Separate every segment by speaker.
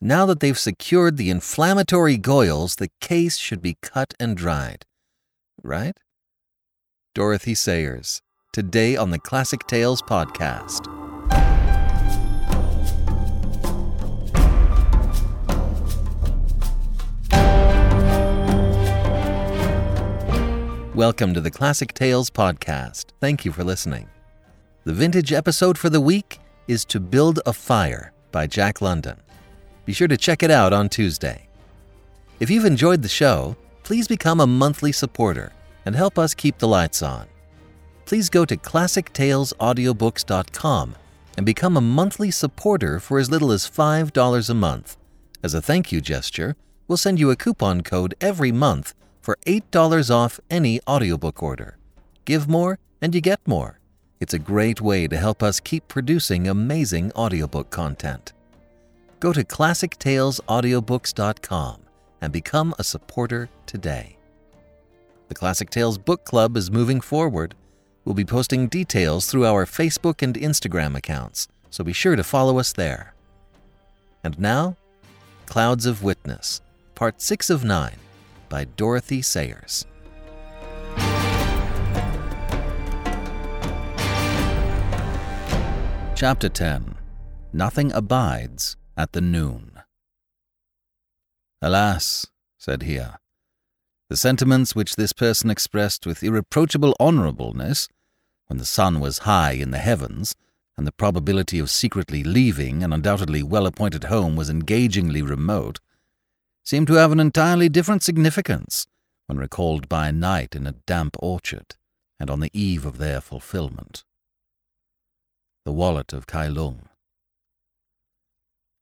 Speaker 1: Now that they've secured the inflammatory Goyles, the case should be cut and dried. Right? Dorothy Sayers, today on the Classic Tales podcast. Welcome to the Classic Tales podcast. Thank you for listening. The vintage episode for the week is To Build a Fire by Jack London. Be sure to check it out on Tuesday. If you've enjoyed the show, please become a monthly supporter and help us keep the lights on. Please go to classictalesaudiobooks.com and become a monthly supporter for as little as $5 a month. As a thank you gesture, we'll send you a coupon code every month for $8 off any audiobook order. Give more and you get more. It's a great way to help us keep producing amazing audiobook content. Go to classictalesaudiobooks.com and become a supporter today. The Classic Tales Book Club is moving forward. We'll be posting details through our Facebook and Instagram accounts, so be sure to follow us there. And now, Clouds of Witness, Part 6 of 9 by Dorothy Sayers. Chapter 10 Nothing Abides at the Noon. Alas, said Hiya, the sentiments which this person expressed with irreproachable honourableness, when the sun was high in the heavens, and the probability of secretly leaving an undoubtedly well appointed home was engagingly remote, seem to have an entirely different significance when recalled by night in a damp orchard and on the eve of their fulfillment. The wallet of Kai Lung.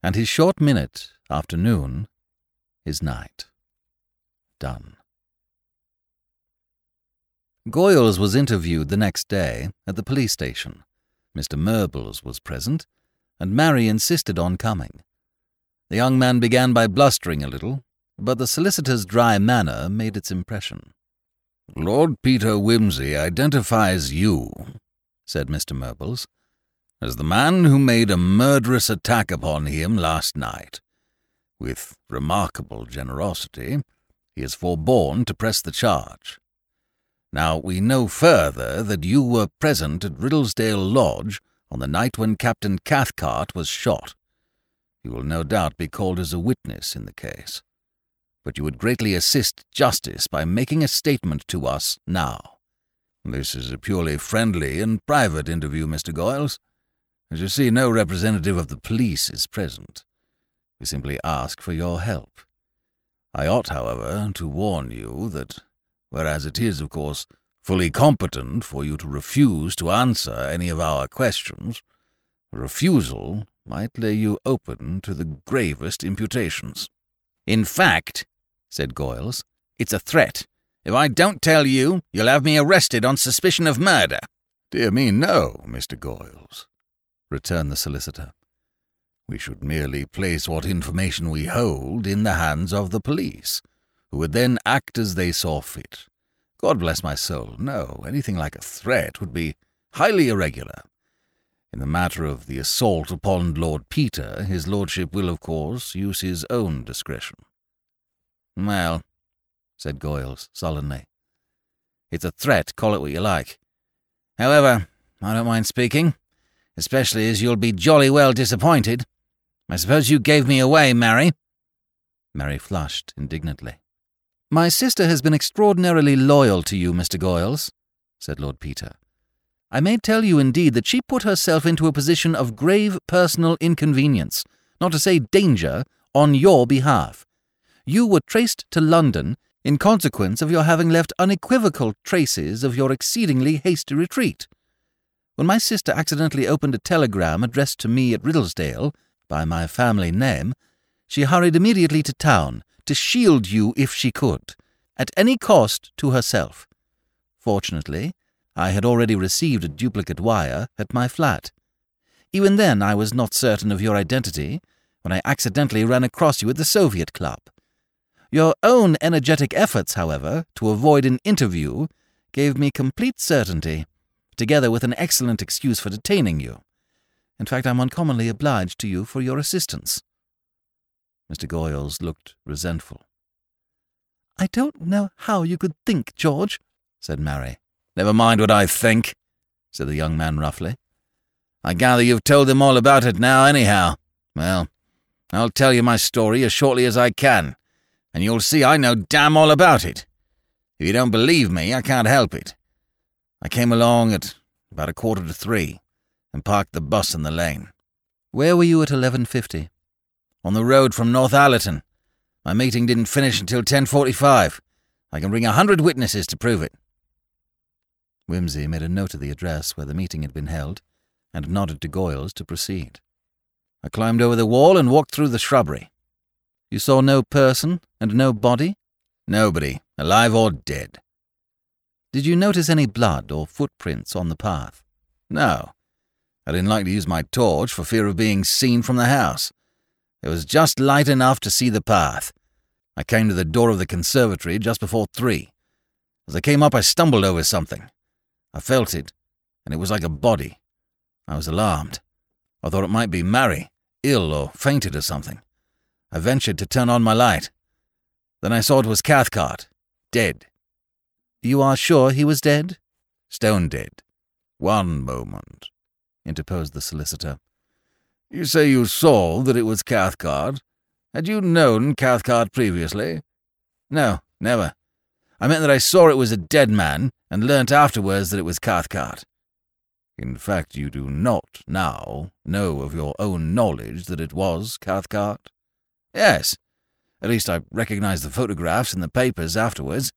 Speaker 1: And his short minute, afternoon, is night. Donne. Goyles was interviewed the next day at the police station. Mr. Murbles was present, and Mary insisted on coming. The young man began by blustering a little, but the solicitor's dry manner made its impression. Lord Peter Wimsey identifies you, said Mr. Murbles, as the man who made a murderous attack upon him last night. With remarkable generosity, he has forborne to press the charge. Now, we know further that you were present at Riddlesdale Lodge on the night when Captain Cathcart was shot. You will no doubt be called as a witness in the case. But you would greatly assist justice by making a statement to us now. This is a purely friendly and private interview, Mr. Goyles. As you see, no representative of the police is present. We simply ask for your help. I ought, however, to warn you that, whereas it is, of course, fully competent for you to refuse to answer any of our questions, refusal might lay you open to the gravest imputations.
Speaker 2: In fact, said Goyles, it's a threat. If I don't tell you, you'll have me arrested on suspicion of murder.
Speaker 3: Dear me, no, Mr. Goyles, returned the solicitor. We should merely place what information we hold in the hands of the police, who would then act as they saw fit. God bless my soul, no, anything like a threat would be highly irregular. In the matter of the assault upon Lord Peter, his lordship will, of course, use his own discretion.
Speaker 2: Well, said Goyles sullenly, it's a threat, call it what you like. However, I don't mind speaking, especially as you'll be jolly well disappointed. I suppose you gave me away, Mary.
Speaker 1: Mary flushed indignantly. My sister has been extraordinarily loyal to you, Mr. Goyles, said Lord Peter. I may tell you indeed that she put herself into a position of grave personal inconvenience, not to say danger, on your behalf. You were traced to London in consequence of your having left unequivocal traces of your exceedingly hasty retreat. When my sister accidentally opened a telegram addressed to me at Riddlesdale, by my family name, she hurried immediately to town to shield you if she could, at any cost to herself. Fortunately, I had already received a duplicate wire at my flat. Even then, I was not certain of your identity when I accidentally ran across you at the Soviet Club. Your own energetic efforts, however, to avoid an interview gave me complete certainty, together with an excellent excuse for detaining you. In fact, I'm uncommonly obliged to you for your assistance. Mr. Goyles looked resentful.
Speaker 2: I don't know how you could think, George, said Mary.
Speaker 3: Never mind what I think, said the young man roughly. I gather you've told them all about it now, anyhow. Well, I'll tell you my story as shortly as I can, and you'll see I know damn all about it. If you don't believe me, I can't help it. I came along at about a quarter to three and parked the bus in the lane.
Speaker 1: Where were you at 11.50?
Speaker 3: On the road from Northallerton. My meeting didn't finish until 10.45. I can bring a hundred witnesses to prove it.
Speaker 1: Wimsey made a note of the address where the meeting had been held and nodded to Goyles to proceed.
Speaker 3: I climbed over the wall and walked through the shrubbery.
Speaker 1: You saw no person and no body?
Speaker 3: Nobody, alive or dead.
Speaker 1: Did you notice any blood or footprints on the path?
Speaker 3: No. I didn't like to use my torch for fear of being seen from the house. There was just light enough to see the path. I came to the door of the conservatory just before three. As I came up, I stumbled over something. I felt it, and it was like a body. I was alarmed. I thought it might be Mary, ill or fainted or something. I ventured to turn on my light. Then I saw it was Cathcart, dead.
Speaker 1: You are sure he was dead?
Speaker 3: Stone dead. One moment, interposed the solicitor. You say you saw that it was Cathcart. Had you known Cathcart previously? No, never. I meant that I saw it was a dead man and learnt afterwards that it was Cathcart. In fact, you do not now know of your own knowledge that it was Cathcart? Yes. At least I recognized the photographs in the papers afterwards.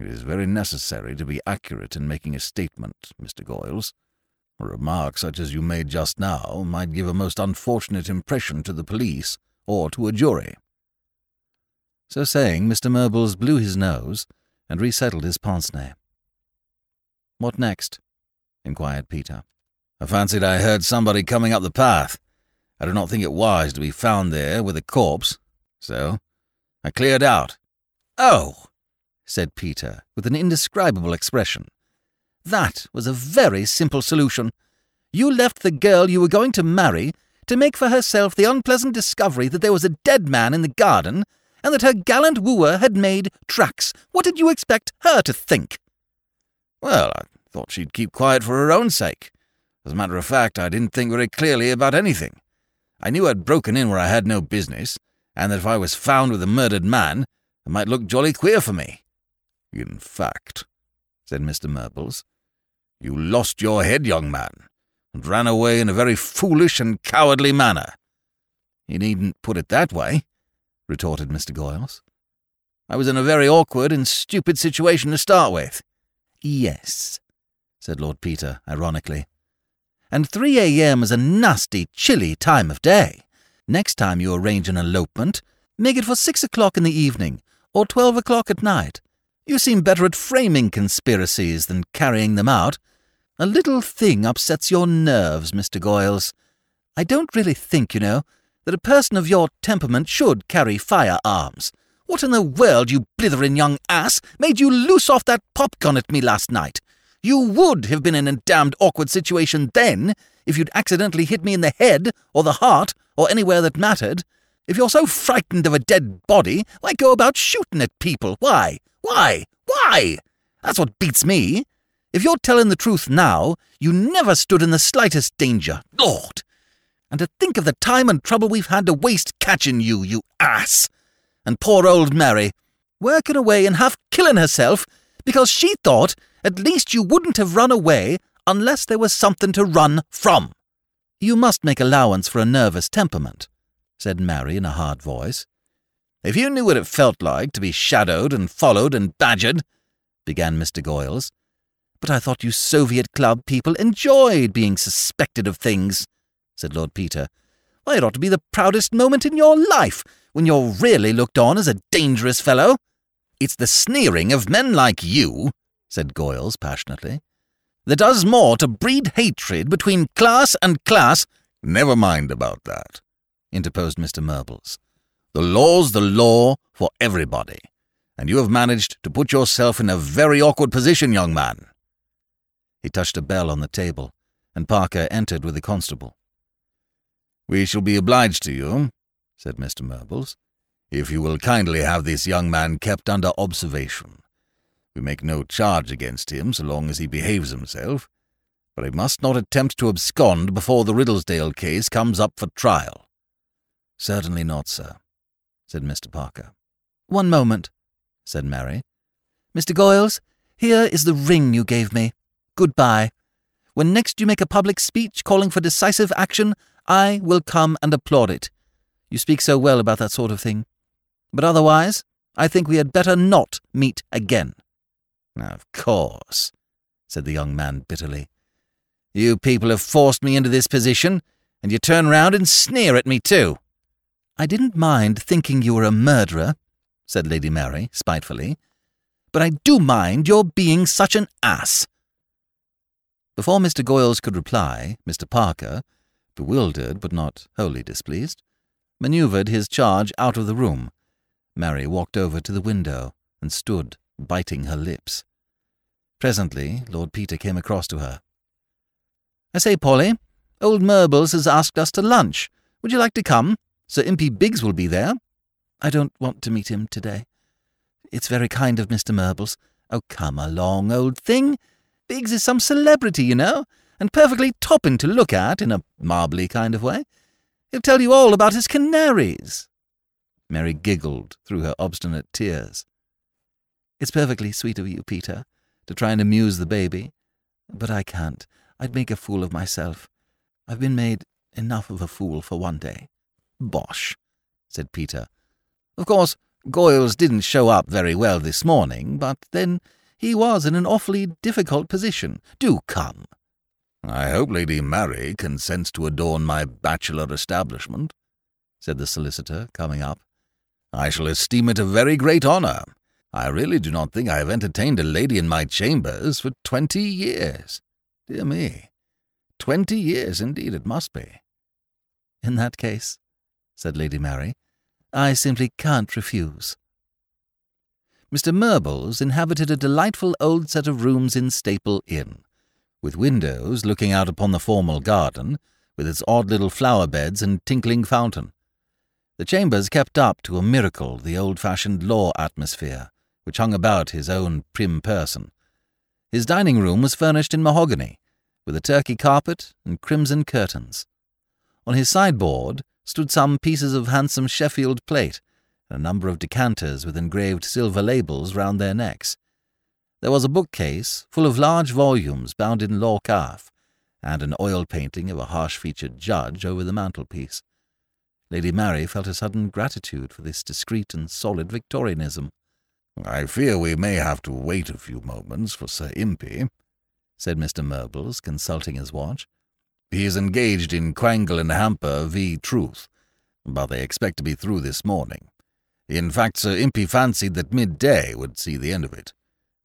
Speaker 3: It is very necessary to be accurate in making a statement, Mr. Goyles. A remark such as you made just now might give a most unfortunate impression to the police or to a jury.
Speaker 1: So saying, Mr. Murbles blew his nose and resettled his pince nez. What next? inquired Peter.
Speaker 3: I fancied I heard somebody coming up the path. I did not think it wise to be found there with a corpse, so I cleared out.
Speaker 2: Oh, said Peter, with an indescribable expression. That was a very simple solution. You left the girl you were going to marry to make for herself the unpleasant discovery that there was a dead man in the garden and that her gallant wooer had made tracks. What did you expect her to think?
Speaker 3: Well, I thought she'd keep quiet for her own sake. As a matter of fact, I didn't think very clearly about anything. I knew I'd broken in where I had no business, and that if I was found with a murdered man, it might look jolly queer for me. In fact, said Mr. Murbles, you lost your head, young man, and ran away in a very foolish and cowardly manner. You needn't put it that way, retorted Mr. Goyles. I was in a very awkward and stupid situation to start with.
Speaker 2: Yes, said Lord Peter, ironically. And 3 a.m. is a nasty, chilly time of day. Next time you arrange an elopement, make it for six o'clock in the evening, or twelve o'clock at night. You seem better at framing conspiracies than carrying them out. A little thing upsets your nerves, Mr. Goyles. I don't really think, you know, that a person of your temperament should carry firearms. What in the world, you blithering young ass, made you loose off that popgun at me last night? You would have been in a damned awkward situation then if you'd accidentally hit me in the head or the heart or anywhere that mattered. If you're so frightened of a dead body, why go about shooting at people? Why? Why? Why? That's what beats me. If you're telling the truth now, you never stood in the slightest danger. Lord! And to think of the time and trouble we've had to waste catching you, you ass! And poor old Mary, working away and half killing herself because she thought at least you wouldn't have run away unless there was something to run from. You must make allowance for a nervous temperament, said Mary in a hard voice.
Speaker 3: If you knew what it felt like to be shadowed and followed and badgered, began Mr. Goyles.
Speaker 2: But I thought you Soviet Club people enjoyed being suspected of things, said Lord Peter. Why, it ought to be the proudest moment in your life when you're really looked on as a dangerous fellow.
Speaker 3: It's the sneering of men like you, said Goyles passionately, that does more to breed hatred between class and class. Never mind about that, interposed Mr. Murbles. The law's the law for everybody, and you have managed to put yourself in a very awkward position, young man. He touched a bell on the table, and Parker entered with the constable. We shall be obliged to you, said Mr. Murbles, if you will kindly have this young man kept under observation. We make no charge against him so long as he behaves himself, but he must not attempt to abscond before the Riddlesdale case comes up for trial.
Speaker 1: Certainly not, sir, said Mr. Parker. One moment, said Mary. Mr. Goyles, here is the ring you gave me. Goodbye. When next you make a public speech calling for decisive action, I will come and applaud it. You speak so well about that sort of thing. But otherwise, I think we had better not meet again.
Speaker 3: Of course, said the young man bitterly. You people have forced me into this position, and you turn round and sneer at me too.
Speaker 1: I didn't mind thinking you were a murderer, said Lady Mary spitefully, but I do mind your being such an ass. Before Mr. Goyles could reply, Mr. Parker, bewildered but not wholly displeased, manoeuvred his charge out of the room. Mary walked over to the window and stood biting her lips. Presently, Lord Peter came across to her. I say, Polly, old Murbles has asked us to lunch. Would you like to come? Sir Impey Biggs will be there. I don't want to meet him today. It's very kind of Mr. Murbles. Oh, come along, old thing. Biggs is some celebrity, you know, and perfectly topping to look at in a marbly kind of way. He'll tell you all about his canaries. Mary giggled through her obstinate tears. It's perfectly sweet of you, Peter, to try and amuse the baby, but I can't. I'd make a fool of myself. I've been made enough of a fool for one day.
Speaker 3: Bosh, said Peter. Of course, Goyles didn't show up very well this morning, but then he was in an awfully difficult position. Do come. I hope Lady Mary consents to adorn my bachelor establishment, said the solicitor, coming up. I shall esteem it a very great honour. I really do not think I have entertained a lady in my chambers for twenty years. Dear me, twenty years indeed it must be.
Speaker 1: In that case, said Lady Mary, I simply can't refuse. Mr. Murbles inhabited a delightful old set of rooms in Staple Inn with windows looking out upon the formal garden, with its odd little flower beds and tinkling fountain. The chambers kept up to a miracle the old fashioned law atmosphere which hung about his own prim person. His dining room was furnished in mahogany, with a turkey carpet and crimson curtains. On his sideboard stood some pieces of handsome Sheffield plate, and a number of decanters with engraved silver labels round their necks. There was a bookcase full of large volumes bound in law calf, and an oil painting of a harsh-featured judge over the mantelpiece. Lady Mary felt a sudden gratitude for this discreet and solid Victorianism.
Speaker 3: I fear we may have to wait a few moments for Sir Impey, said Mr. Murbles, consulting his watch. He is engaged in Quangle and Hamper v. Truth, but they expect to be through this morning. In fact, Sir Impey fancied that midday would see the end of it.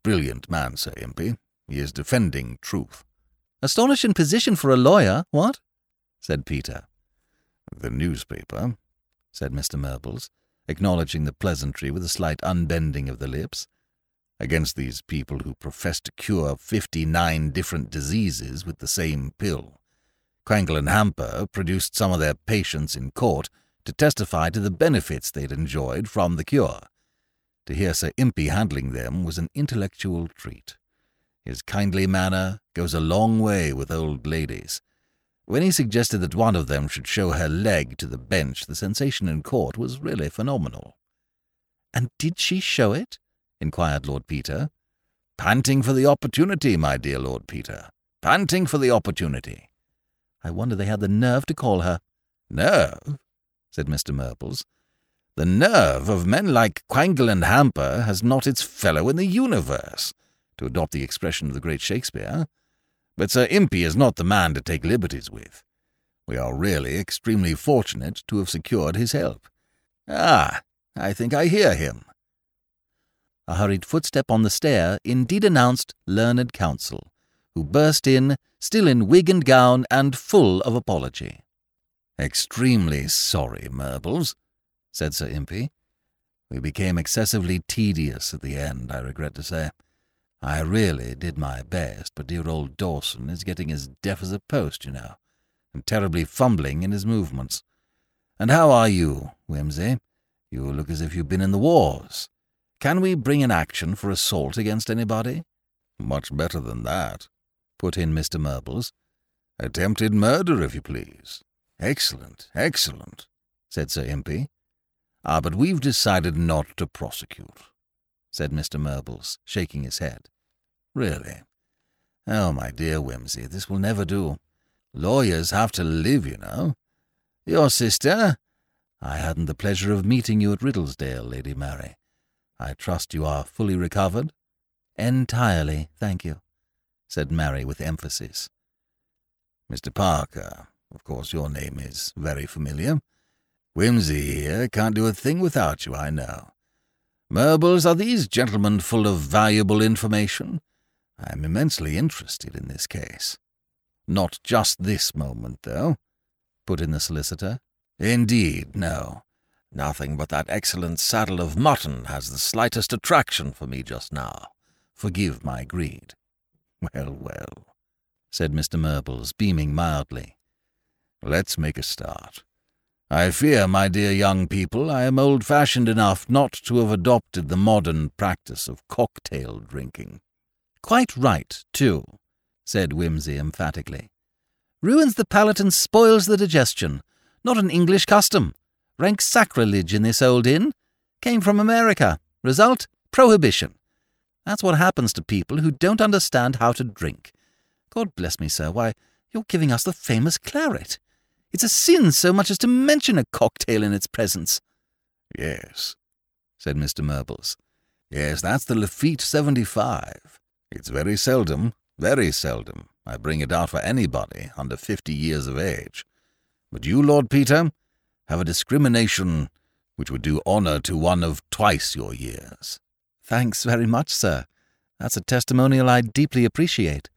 Speaker 3: Brilliant man, Sir Impey. He is defending truth.
Speaker 1: Astonishing position for a lawyer, what? said Peter.
Speaker 3: The newspaper, said Mr. Murbles, acknowledging the pleasantry with a slight unbending of the lips. Against these people who profess to cure fifty-nine different diseases with the same pill. Quangle and Hamper produced some of their patients in court to testify to the benefits they'd enjoyed from the cure. To hear Sir Impey handling them was an intellectual treat. His kindly manner goes a long way with old ladies. When he suggested that one of them should show her leg to the bench, the sensation in court was really phenomenal.
Speaker 1: And did she show it? inquired Lord Peter.
Speaker 3: Panting for the opportunity, my dear Lord Peter. Panting for the opportunity.
Speaker 1: I wonder they had the nerve to call her.
Speaker 3: Nerve? said Mr. Murbles. The nerve of men like Quangle and Hamper has not its fellow in the universe, to adopt the expression of the great Shakespeare. But Sir Impey is not the man to take liberties with. We are really extremely fortunate to have secured his help. Ah, I think I hear him.
Speaker 1: A hurried footstep on the stair indeed announced learned counsel, who burst in, still in wig and gown and full of apology.
Speaker 3: Extremely sorry, Murbles, said Sir Impey. We became excessively tedious at the end, I regret to say. I really did my best, but dear old Dawson is getting as deaf as a post, you know, and terribly fumbling in his movements.
Speaker 1: And how are you, Wimsey? You look as if you've been in the wars. Can we bring an action for assault against anybody?
Speaker 3: Much better than that, put in Mr. Murbles. Attempted murder, if you please.
Speaker 1: Excellent, excellent, said Sir Impey. Ah, but we've decided not to prosecute, said Mr. Murbles, shaking his head. Really? Oh, my dear Wimsey, this will never do. Lawyers have to live, you know. Your sister? I hadn't the pleasure of meeting you at Riddlesdale, Lady Mary. I trust you are fully recovered? Entirely, thank you, said Mary with emphasis.
Speaker 3: Mr. Parker, of course your name is very familiar. Wimsey here can't do a thing without you, I know. Murbles, are these gentlemen full of valuable information? I am immensely interested in this case.
Speaker 1: Not just this moment, though, put in the solicitor.
Speaker 3: Indeed, no. Nothing but that excellent saddle of mutton has the slightest attraction for me just now. Forgive my greed.
Speaker 1: Well, well, said Mr. Murbles, beaming mildly.
Speaker 3: Let's make a start. I fear, my dear young people, I am old-fashioned enough not to have adopted the modern practice of cocktail drinking.
Speaker 1: Quite right, too, said Wimsey emphatically. Ruins the palate and spoils the digestion. Not an English custom. Rank sacrilege in this old inn. Came from America. Result? Prohibition. That's what happens to people who don't understand how to drink. God bless me, sir, why, you're giving us the famous claret. It's a sin so much as to mention a cocktail in its presence.
Speaker 3: Yes, said Mr. Murbles. Yes, that's the Lafitte 75. It's very seldom, very seldom, I bring it out for anybody under fifty years of age. But you, Lord Peter, have a discrimination which would do honour to one of twice your years.
Speaker 1: Thanks very much, sir. That's a testimonial I deeply appreciate.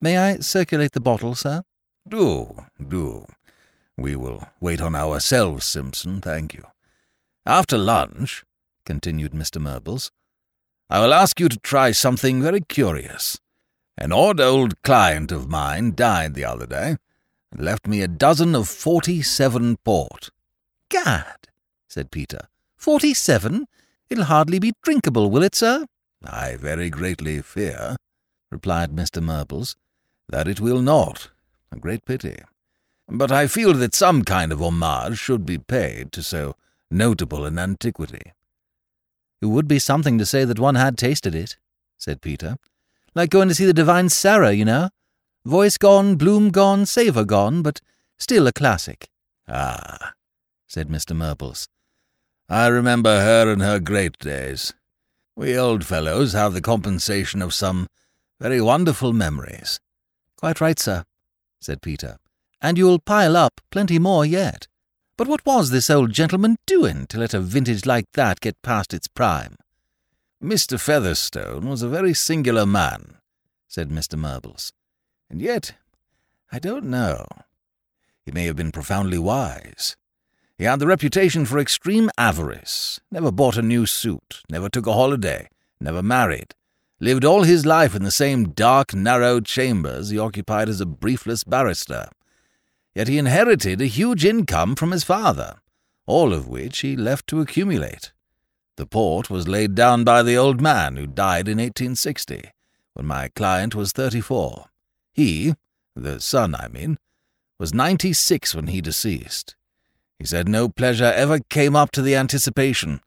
Speaker 1: May I circulate the bottle, sir?
Speaker 3: Do, do. We will wait on ourselves, Simpson, thank you. After lunch, continued Mr. Murbles, I will ask you to try something very curious. An odd old client of mine died the other day, and left me a dozen of forty-seven port.
Speaker 1: Gad, said Peter. Forty-seven? It'll hardly be drinkable, will it, sir?
Speaker 3: I very greatly fear, replied Mr. Murbles, that it will not. A great pity but I feel that some kind of homage should be paid to so notable an antiquity.
Speaker 1: It would be something to say that one had tasted it, said Peter. Like going to see the Divine Sarah, you know. Voice gone, bloom gone, savour gone, but still a classic.
Speaker 3: Ah, said Mr. Murbles. I remember her in her great days. We old fellows have the compensation of some very wonderful memories.
Speaker 1: Quite right, sir, said Peter and you'll pile up plenty more yet. But what was this old gentleman doing to let a vintage like that get past its prime?
Speaker 3: Mr. Featherstone was a very singular man, said Mr. Murbles. And yet, I don't know. He may have been profoundly wise. He had the reputation for extreme avarice, never bought a new suit, never took a holiday, never married, lived all his life in the same dark, narrow chambers he occupied as a briefless barrister yet he inherited a huge income from his father, all of which he left to accumulate. The port was laid down by the old man who died in 1860, when my client was 34. He, the son, I mean, was 96 when he deceased. He said no pleasure ever came up to the anticipation,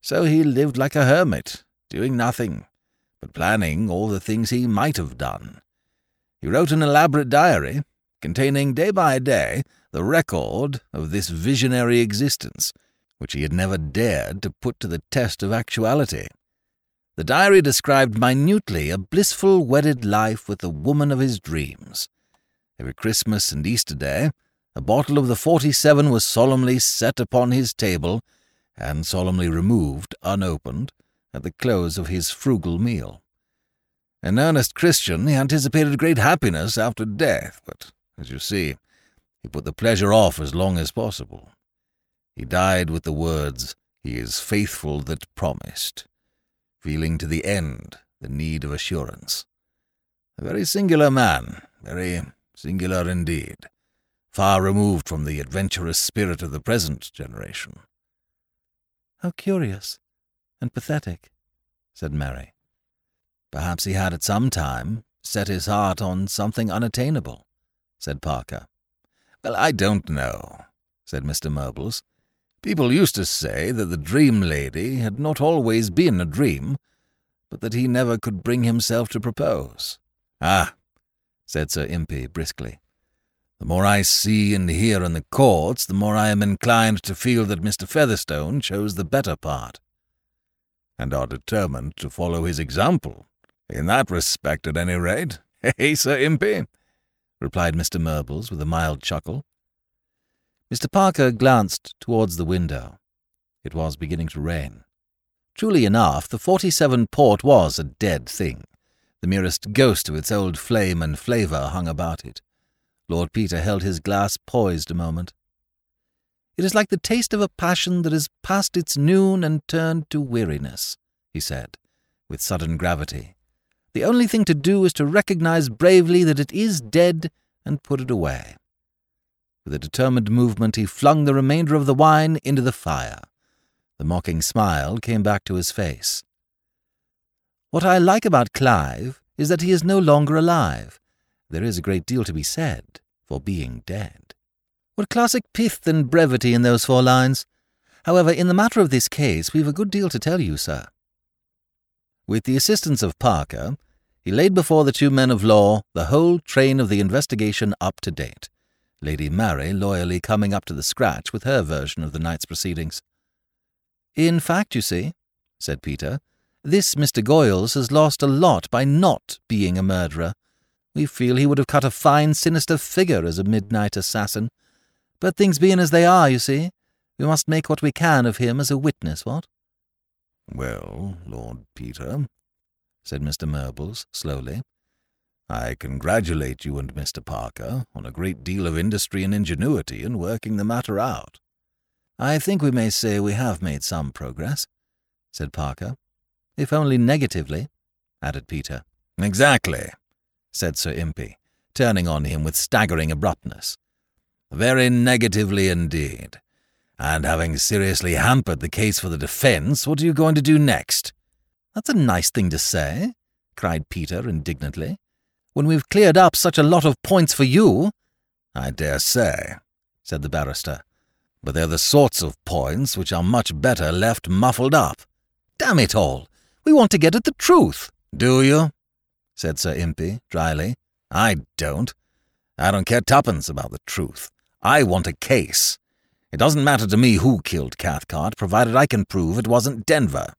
Speaker 3: so he lived like a hermit, doing nothing, but planning all the things he might have done. He wrote an elaborate diary, containing day by day the record of this visionary existence, which he had never dared to put to the test of actuality. The diary described minutely a blissful wedded life with the woman of his dreams. Every Christmas and Easter day, a bottle of the 47 was solemnly set upon his table and solemnly removed unopened at the close of his frugal meal. An earnest Christian, he anticipated great happiness after death, but as you see, he put the pleasure off as long as possible. He died with the words, He is faithful that promised, feeling to the end the need of assurance. A very singular man, very singular indeed. Far removed from the adventurous spirit of the present generation.
Speaker 1: How curious and pathetic, said Mary.
Speaker 2: Perhaps he had at some time set his heart on something unattainable, said Parker.
Speaker 3: Well, I don't know, said Mr. Murbles. People used to say that the dream lady had not always been a dream, but that he never could bring himself to propose.
Speaker 2: Ah, said Sir Impey briskly. The more I see and hear in the courts, the more I am inclined to feel that Mr. Featherstone chose the better part.
Speaker 3: And are determined to follow his example, in that respect at any rate. Eh, Sir Impey?
Speaker 2: replied Mr. Murbles with a mild chuckle. Mr. Parker glanced towards the window. It was beginning to rain. Truly enough, the 47 port was a dead thing. The merest ghost of its old flame and flavour hung about it. Lord Peter held his glass poised a moment. It is like the taste of a passion that has passed its noon and turned to weariness, he said, with sudden gravity. The only thing to do is to recognize bravely that it is dead and put it away. With a determined movement, he flung the remainder of the wine into the fire. The mocking smile came back to his face. What I like about Clive is that he is no longer alive. There is a great deal to be said for being dead. What classic pith and brevity in those four lines! However, in the matter of this case, we've a good deal to tell you, sir. With the assistance of Parker, he laid before the two men of law the whole train of the investigation up to date, Lady Mary loyally coming up to the scratch with her version of the night's proceedings. In fact, you see, said Peter, this Mr. Goyles has lost a lot by not being a murderer. We feel he would have cut a fine, sinister figure as a midnight assassin. But things being as they are, you see, we must make what we can of him as a witness, what?
Speaker 3: Well, Lord Peter, said Mr. Murbles slowly, I congratulate you and Mr. Parker on a great deal of industry and ingenuity in working the matter out.
Speaker 2: I think we may say we have made some progress, said Parker. If only negatively, added Peter.
Speaker 3: Exactly, said Sir Impey, turning on him with staggering abruptness. Very negatively indeed. And having seriously hampered the case for the defence, what are you going to do next?
Speaker 2: That's a nice thing to say, cried Peter indignantly. When we've cleared up such a lot of points for you.
Speaker 3: I dare say, said the barrister. But they're the sorts of points which are much better left muffled up.
Speaker 2: Damn it all! We want to get at the truth.
Speaker 3: Do you? Said Sir Impey, dryly. I don't. I don't care tuppence about the truth. I want a case. It doesn't matter to me who killed Cathcart, provided I can prove it wasn't Denver.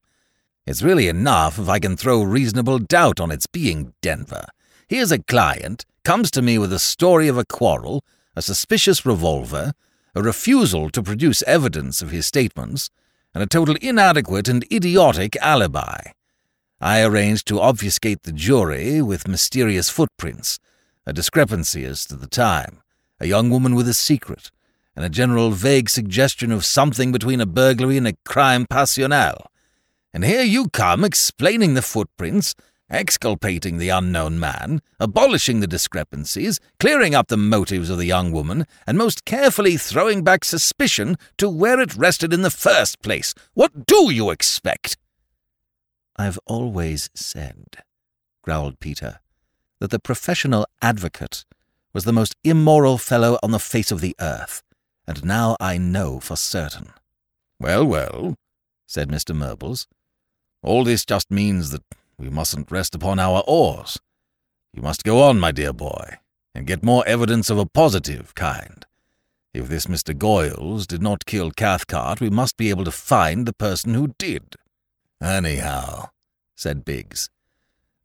Speaker 3: It's really enough if I can throw reasonable doubt on its being Denver. Here's a client, comes to me with a story of a quarrel, a suspicious revolver, a refusal to produce evidence of his statements, and a total inadequate and idiotic alibi. I arranged to obfuscate the jury with mysterious footprints, a discrepancy as to the time, a young woman with a secret, and a general vague suggestion of something between a burglary and a crime passionnel. And here you come explaining the footprints, exculpating the unknown man, abolishing the discrepancies, clearing up the motives of the young woman, and most carefully throwing back suspicion to where it rested in the first place. What do you expect?
Speaker 2: I've always said, growled Peter, that the professional advocate was the most immoral fellow on the face of the earth, and now I know for certain.
Speaker 3: Well, well, said Mr. Murbles, all this just means that we mustn't rest upon our oars. You must go on, my dear boy, and get more evidence of a positive kind. If this Mr. Goyles did not kill Cathcart, we must be able to find the person who did. Anyhow, said Biggs,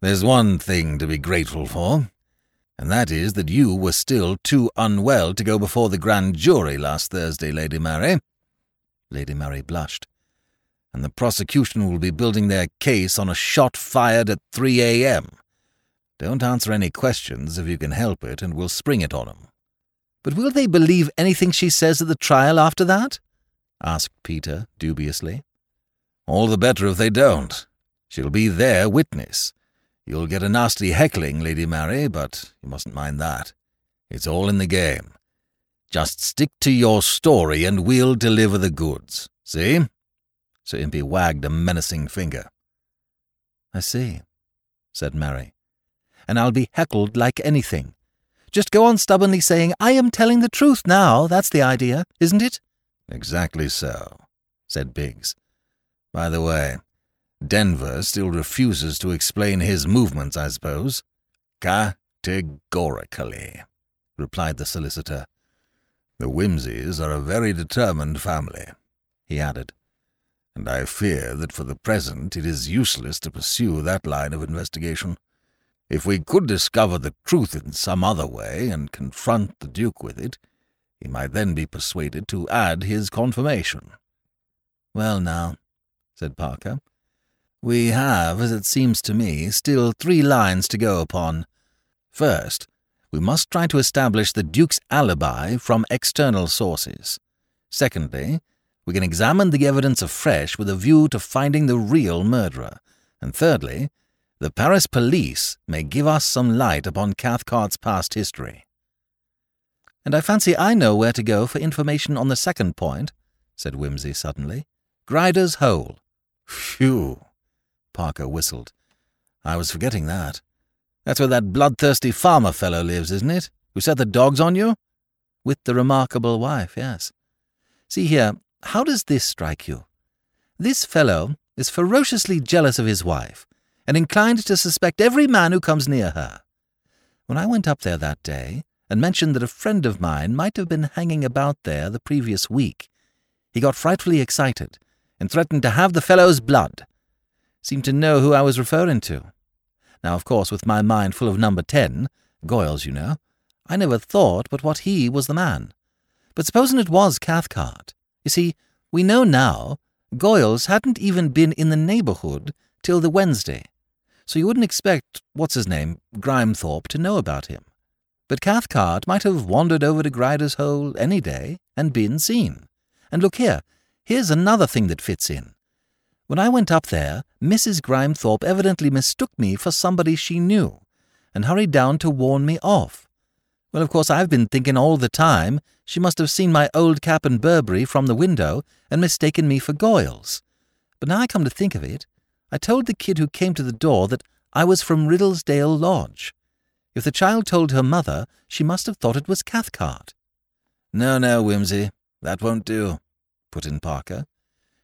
Speaker 3: there's one thing to be grateful for, and that is that you were still too unwell to go before the grand jury last Thursday, Lady Mary.
Speaker 2: Lady Mary blushed
Speaker 3: and the prosecution will be building their case on a shot fired at 3 a.m. Don't answer any questions if you can help it, and we'll spring it on 'em.
Speaker 2: But will they believe anything she says at the trial after that? asked Peter dubiously.
Speaker 3: All the better if they don't. She'll be their witness. You'll get a nasty heckling, Lady Mary, but you mustn't mind that. It's all in the game. Just stick to your story and we'll deliver the goods. See? Sir Impey wagged a menacing finger.
Speaker 1: I see, said Mary. And I'll be heckled like anything. Just go on stubbornly saying, I am telling the truth now. That's the idea, isn't it?
Speaker 3: Exactly so, said Biggs. By the way, Denver still refuses to explain his movements, I suppose. Categorically, replied the solicitor. The Wimseys are a very determined family, he added, and I fear that for the present it is useless to pursue that line of investigation. If we could discover the truth in some other way and confront the Duke with it, he might then be persuaded to add his confirmation.
Speaker 1: Well, now, said Parker, we have, as it seems to me, still three lines to go upon. First, we must try to establish the Duke's alibi from external sources. Secondly, we can examine the evidence afresh with a view to finding the real murderer. And thirdly, the Paris police may give us some light upon Cathcart's past history. And I fancy I know where to go for information on the second point, said Wimsey suddenly. Grider's Hole.
Speaker 3: Phew! Parker whistled. I was forgetting that. That's where that bloodthirsty farmer fellow lives, isn't it? Who set the dogs on you?
Speaker 1: With the remarkable wife, yes. See here, how does this strike you? This fellow is ferociously jealous of his wife, and inclined to suspect every man who comes near her. When I went up there that day, and mentioned that a friend of mine might have been hanging about there the previous week, he got frightfully excited, and threatened to have the fellow's blood. Seemed to know who I was referring to. Now, of course, with my mind full of number ten, Goyles, you know, I never thought but what he was the man. But supposing it was Cathcart, you see, we know now Goyles hadn't even been in the neighbourhood till the Wednesday, so you wouldn't expect, what's his name, Grimethorpe, to know about him. But Cathcart might have wandered over to Grider's Hole any day and been seen. And look here, here's another thing that fits in. When I went up there, Mrs. Grimethorpe evidently mistook me for somebody she knew, and hurried down to warn me off. Well, of course, I've been thinking all the time she must have seen my old cap and Burberry from the window and mistaken me for Goyles. But now I come to think of it, I told the kid who came to the door that I was from Riddlesdale Lodge. If the child told her mother, she must have thought it was Cathcart.
Speaker 3: No, no, Wimsey, that won't do, put in Parker.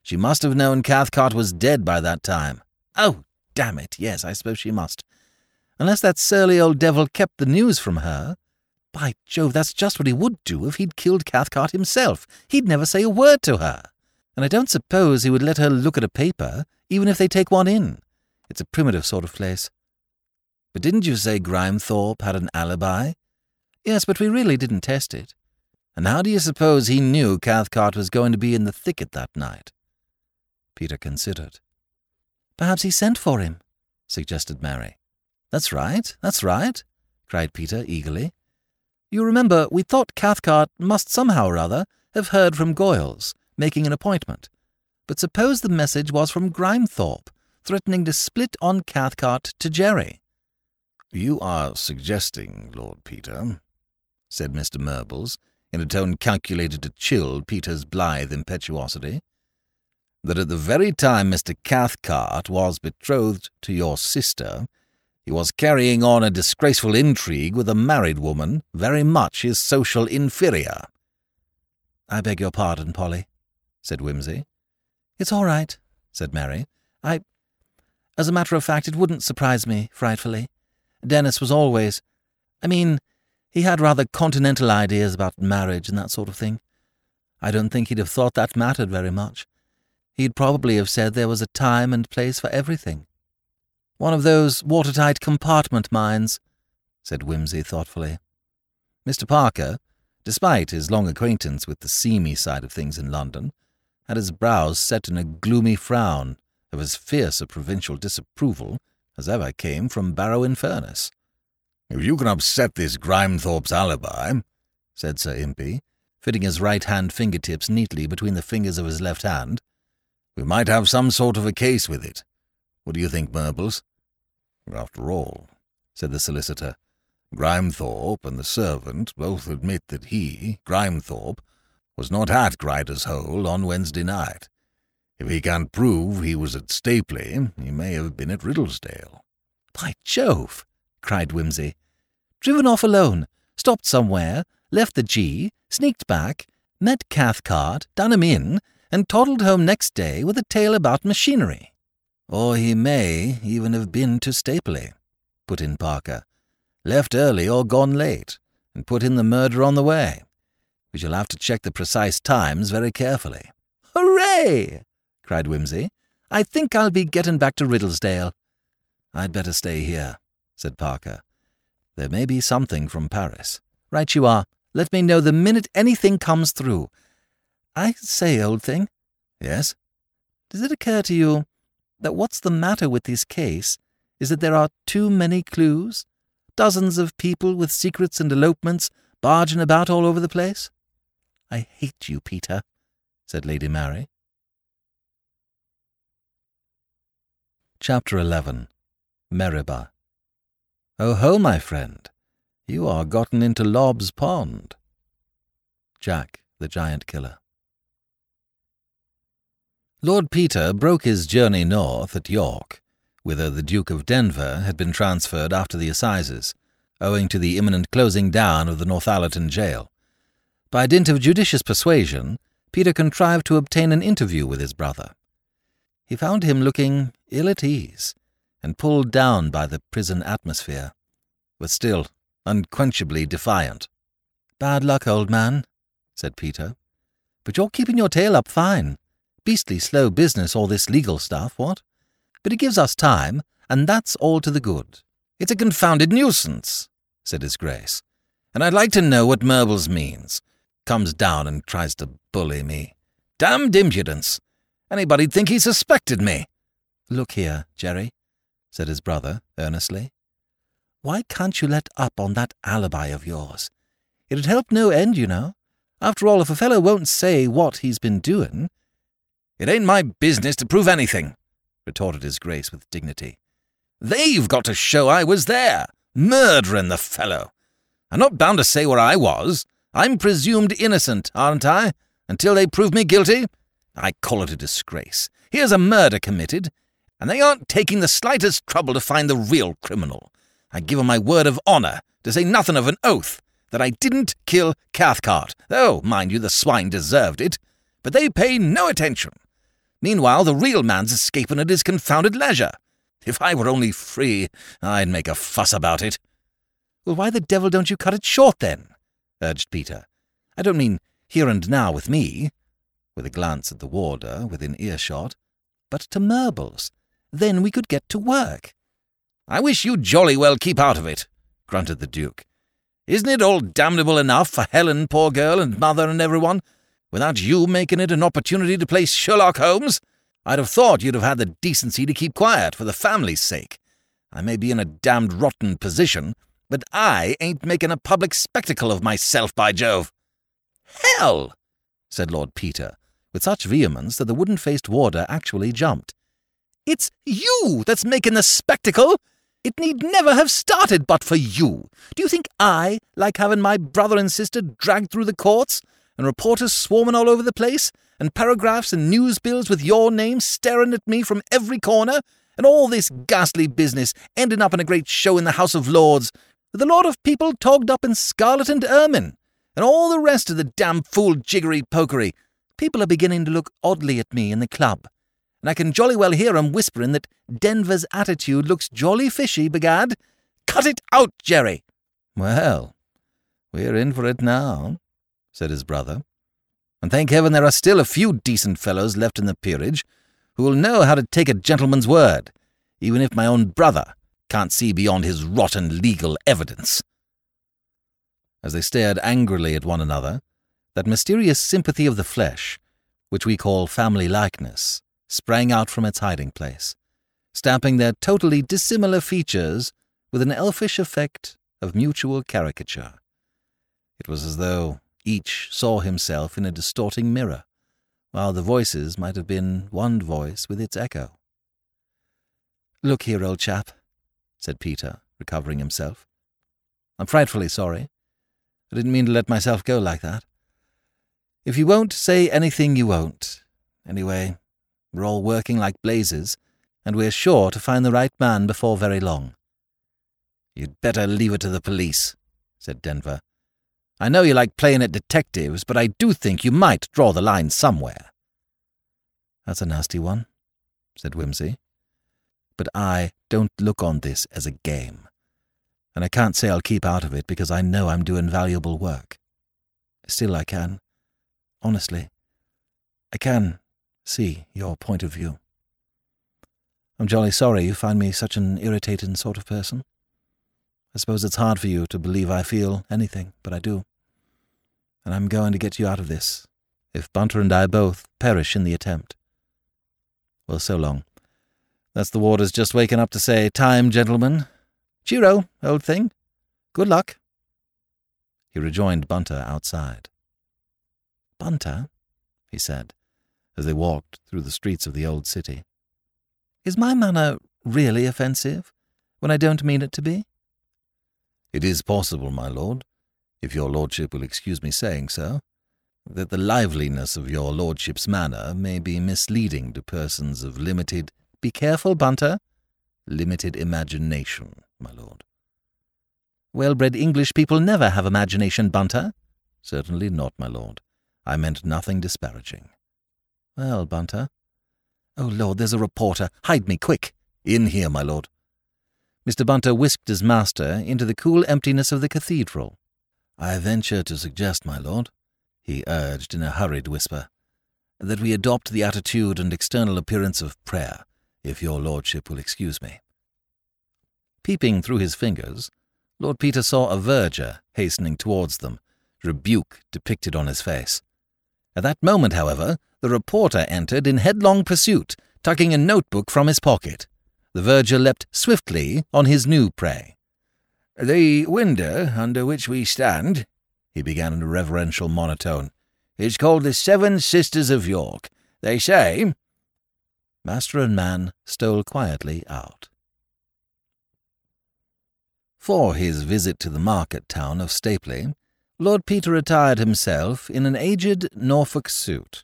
Speaker 3: She must have known Cathcart was dead by that time.
Speaker 1: Oh, damn it, yes, I suppose she must. Unless that surly old devil kept the news from her. By Jove, that's just what he would do if he'd killed Cathcart himself. He'd never say a word to her. And I don't suppose he would let her look at a paper, even if they take one in. It's a primitive sort of place.
Speaker 3: But didn't you say Grimethorpe had an alibi?
Speaker 1: Yes, but we really didn't test it.
Speaker 3: And how do you suppose he knew Cathcart was going to be in the thicket that night?
Speaker 1: Peter considered. Perhaps he sent for him, suggested Mary. That's right, that's right, cried Peter eagerly. You remember, we thought Cathcart must somehow or other have heard from Goyles, making an appointment. But suppose the message was from Grimethorpe, threatening to split on Cathcart to Jerry.
Speaker 3: You are suggesting, Lord Peter, said Mr. Murbles, in a tone calculated to chill Peter's blithe impetuosity, that at the very time Mr. Cathcart was betrothed to your sister, he was carrying on a disgraceful intrigue with a married woman, very much his social inferior.
Speaker 1: I beg your pardon, Polly, said Wimsey. It's all right, said Mary. I. As a matter of fact, it wouldn't surprise me, frightfully. Dennis was always. I mean, he had rather continental ideas about marriage and that sort of thing. I don't think he'd have thought that mattered very much. He'd probably have said there was a time and place for everything. One of those watertight compartment minds, said Wimsey thoughtfully. Mr. Parker, despite his long acquaintance with the seamy side of things in London, had his brows set in a gloomy frown of as fierce a provincial disapproval as ever came from Barrow-in-Furness.
Speaker 3: If you can upset this Grimethorpe's alibi, said Sir Impey, fitting his right-hand fingertips neatly between the fingers of his left hand, we might have some sort of a case with it. What do you think, Murbles?
Speaker 2: After all, said the solicitor,
Speaker 3: Grimethorpe and the servant both admit that he, Grimethorpe, was not at Grider's Hole on Wednesday night. If he can't prove he was at Stapley, he may have been at Riddlesdale.
Speaker 1: By Jove! Cried Wimsey. Driven off alone, stopped somewhere, left the G, sneaked back, met Cathcart, done him in, and toddled home next day with a tale about machinery. Or he may even have been to Stapley, put in Parker. Left early or gone late, and put in the murder on the way. We shall have to check the precise times very carefully. Hooray! cried Wimsey. I think I'll be getting back to Riddlesdale. I'd better stay here, said Parker. There may be something from Paris. Right you are. Let me know the minute anything comes through. I say, old thing.
Speaker 3: Yes?
Speaker 1: Does it occur to you that what's the matter with this case is that there are too many clues? Dozens of people with secrets and elopements barging about all over the place? I hate you, Peter, said Lady Mary. Chapter 11 Meribah Oh ho, my friend, you are gotten into Lob's Pond. Jack, the Giant Killer. Lord Peter broke his journey north at York, whither the Duke of Denver had been transferred after the assizes, owing to the imminent closing down of the Northallerton jail. By dint of judicious persuasion, Peter contrived to obtain an interview with his brother. He found him looking ill at ease, and pulled down by the prison atmosphere, but still unquenchably defiant. Bad luck, old man, said Peter. But you're keeping your tail up fine. Beastly slow business, all this legal stuff, what? But it gives us time, and that's all to the good.
Speaker 2: It's a confounded nuisance, said His Grace, and I'd like to know what Murbles means. Comes down and tries to bully me. Damned impudence! Anybody'd think he suspected me.
Speaker 1: Look here, Jerry, said his brother earnestly. Why can't you let up on that alibi of yours? It'd help no end, you know. After all, if a fellow won't say what he's been doing...
Speaker 2: It ain't my business to prove anything, retorted his grace with dignity. They've got to show I was there, murdering the fellow. I'm not bound to say where I was. I'm presumed innocent, aren't I, until they prove me guilty? I call it a disgrace. Here's a murder committed, and they aren't taking the slightest trouble to find the real criminal. I give 'em my word of honour, to say nothing of an oath, that I didn't kill Cathcart, though, mind you, the swine deserved it. But they pay no attention. Meanwhile, the real man's escaping at his confounded leisure. If I were only free, I'd make a fuss about it.
Speaker 1: Well, why the devil don't you cut it short, then? urged Peter. I don't mean here and now with me, with a glance at the warder within earshot, but to Murbles. Then we could get to work.
Speaker 2: I wish you'd jolly well keep out of it, grunted the Duke. Isn't it all damnable enough for Helen, poor girl, and mother and everyone, without you making it an opportunity to play Sherlock Holmes? I'd have thought you'd have had the decency to keep quiet for the family's sake. I may be in a damned rotten position, but I ain't making a public spectacle of myself, by Jove.
Speaker 1: Hell! said Lord Peter, with such vehemence that the wooden faced warder actually jumped. It's you that's making the spectacle! It need never have started but for you. Do you think I like having my brother and sister dragged through the courts, and reporters swarming all over the place, and paragraphs and news bills with your name staring at me from every corner, and all this ghastly business ending up in a great show in the House of Lords, with a lot of people togged up in scarlet and ermine, and all the rest of the damn fool jiggery pokery, People are beginning to look oddly at me in the club, and I can jolly well hear 'em whispering that Denver's attitude looks jolly fishy, begad. Cut it out, Jerry!
Speaker 2: Well, we're in for it now, said his brother. And thank heaven there are still a few decent fellows left in the peerage who will know how to take a gentleman's word, even if my own brother can't see beyond his rotten legal evidence. As they stared angrily at one another, that mysterious sympathy of the flesh, which we call family likeness, sprang out from its hiding place, stamping their totally dissimilar features with an elfish effect of mutual caricature. It was as though each saw himself in a distorting mirror, while the voices might have been one voice with its echo.
Speaker 1: Look here, old chap, said Peter, recovering himself. I'm frightfully sorry. I didn't mean to let myself go like that. If you won't say anything, you won't. Anyway, we're all working like blazes, and we're sure to find the right man before very long.
Speaker 2: You'd better leave it to the police, said Denver.
Speaker 1: I know you like playing at detectives, but I do think you might draw the line somewhere. That's a nasty one, said Wimsey. But I don't look on this as a game. And I can't say I'll keep out of it because I know I'm doing valuable work. Still, I can. Honestly, I can see your point of view. I'm jolly sorry you find me such an irritating sort of person. I suppose it's hard for you to believe I feel anything, but I do. And I'm going to get you out of this, if Bunter and I both perish in the attempt. Well, so long. That's the warders just waking up to say, Time, gentlemen. Cheero, old thing. Good luck. He rejoined Bunter outside. Bunter, he said, as they walked through the streets of the old city, is my manner really offensive when I don't mean it to be?
Speaker 3: It is possible, my lord, if your lordship will excuse me saying so, that the liveliness of your lordship's manner may be misleading to persons of limited
Speaker 1: Be careful, Bunter.
Speaker 3: limited imagination, my lord.
Speaker 1: Well-bred English people never have imagination, Bunter.
Speaker 3: Certainly not, my lord. I meant nothing disparaging.
Speaker 1: Well, Bunter. Oh, Lord, there's a reporter. Hide me, quick.
Speaker 3: In here, my lord.
Speaker 1: Mr. Bunter whisked his master into the cool emptiness of the cathedral.
Speaker 3: I venture to suggest, my lord, he urged in a hurried whisper, that we adopt the attitude and external appearance of prayer, if your lordship will excuse me.
Speaker 1: Peeping through his fingers, Lord Peter saw a verger hastening towards them, rebuke depicted on his face. At that moment, however, the reporter entered in headlong pursuit, tucking a notebook from his pocket. The verger leapt swiftly on his new prey.
Speaker 2: The window under which we stand, he began in a reverential monotone, is called the Seven Sisters of York. They say.
Speaker 1: Master and man stole quietly out. For his visit to the market town of Stapley, Lord Peter attired himself in an aged Norfolk suit,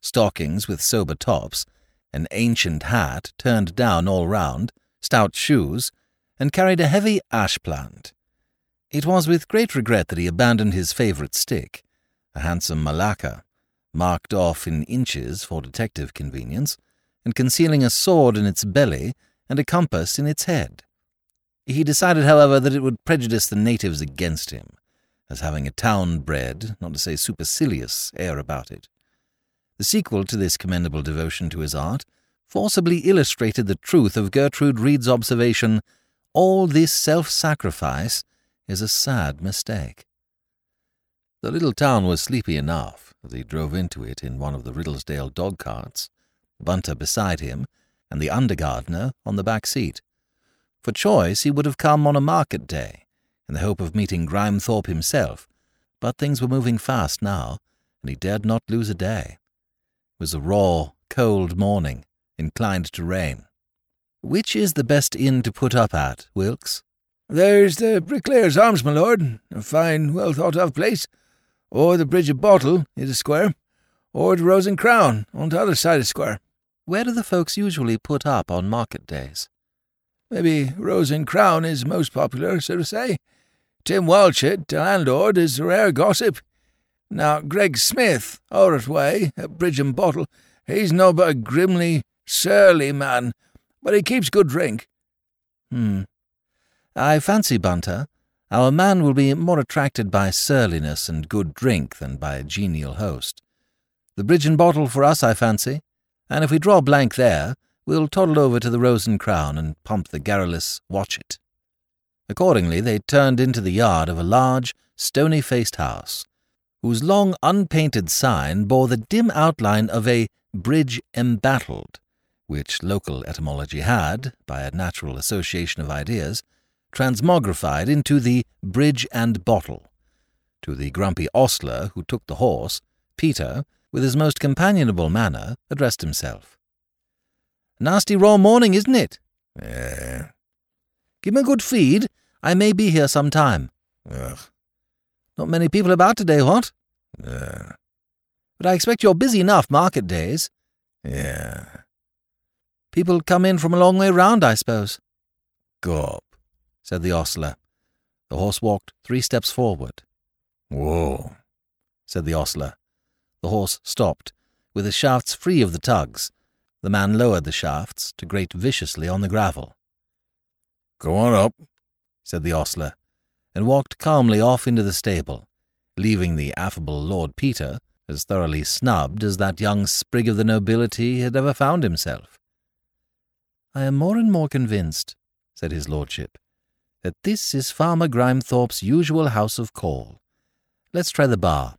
Speaker 1: stockings with sober tops, an ancient hat turned down all round, stout shoes, and carried a heavy ash plant. It was with great regret that he abandoned his favourite stick, a handsome malacca, marked off in inches for detective convenience, and concealing a sword in its belly and a compass in its head. He decided, however, that it would prejudice the natives against him, as having a town-bred, not to say supercilious, air about it. The sequel to this commendable devotion to his art forcibly illustrated the truth of Gertrude Reed's observation, all this self-sacrifice is a sad mistake. The little town was sleepy enough as he drove into it in one of the Riddlesdale dog carts, Bunter beside him, and the under-gardener on the back seat. For choice, he would have come on a market day, in the hope of meeting Grimethorpe himself, but things were moving fast now, and he dared not lose a day. Was a raw, cold morning, inclined to rain. Which is the best inn to put up at, Wilkes?
Speaker 2: There's the Bricklayer's Arms, my lord, a fine, well thought of place. Or the Bridge of Bottle, is a square. Or the Rose and Crown, on the other side of the square.
Speaker 1: Where do the folks usually put up on market days?
Speaker 2: Maybe Rose and Crown is most popular, so to say. Tim Watchett, the landlord, is a rare gossip. Now, Greg Smith, or at Way, at Bridge and Bottle, he's no but a grimly, surly man, but he keeps good drink.
Speaker 1: Hmm. I fancy, Bunter, our man will be more attracted by surliness and good drink than by a genial host. The bridge and bottle for us, I fancy, and if we draw blank there, we'll toddle over to the Rose and Crown and pump the garrulous Watchett. Accordingly, they turned into the yard of a large, stony-faced house, whose long unpainted sign bore the dim outline of a bridge embattled, which local etymology had, by a natural association of ideas, transmogrified into the bridge and bottle. To the grumpy ostler who took the horse, Peter, with his most companionable manner, addressed himself. Nasty raw morning, isn't it?
Speaker 2: Eh.
Speaker 1: Give me a good feed. I may be here some time.
Speaker 3: Ugh.
Speaker 2: Not many people about today, what?
Speaker 3: Uh,
Speaker 2: But I expect you're busy enough market days.
Speaker 3: yeah.
Speaker 2: People come in from a long way round, I suppose,
Speaker 3: Go up.
Speaker 2: said the ostler. The horse walked three steps forward,
Speaker 3: Whoa.
Speaker 2: said the ostler. The horse stopped, with the shafts free of the tugs. The man lowered the shafts to grate viciously on the gravel,
Speaker 3: Go on up.
Speaker 2: said the ostler, and walked calmly off into the stable, leaving the affable Lord Peter as thoroughly snubbed as that young sprig of the nobility had ever found himself. I am more and more convinced, said his lordship, that this is Farmer Grimethorpe's usual house of call. Let's try the bar.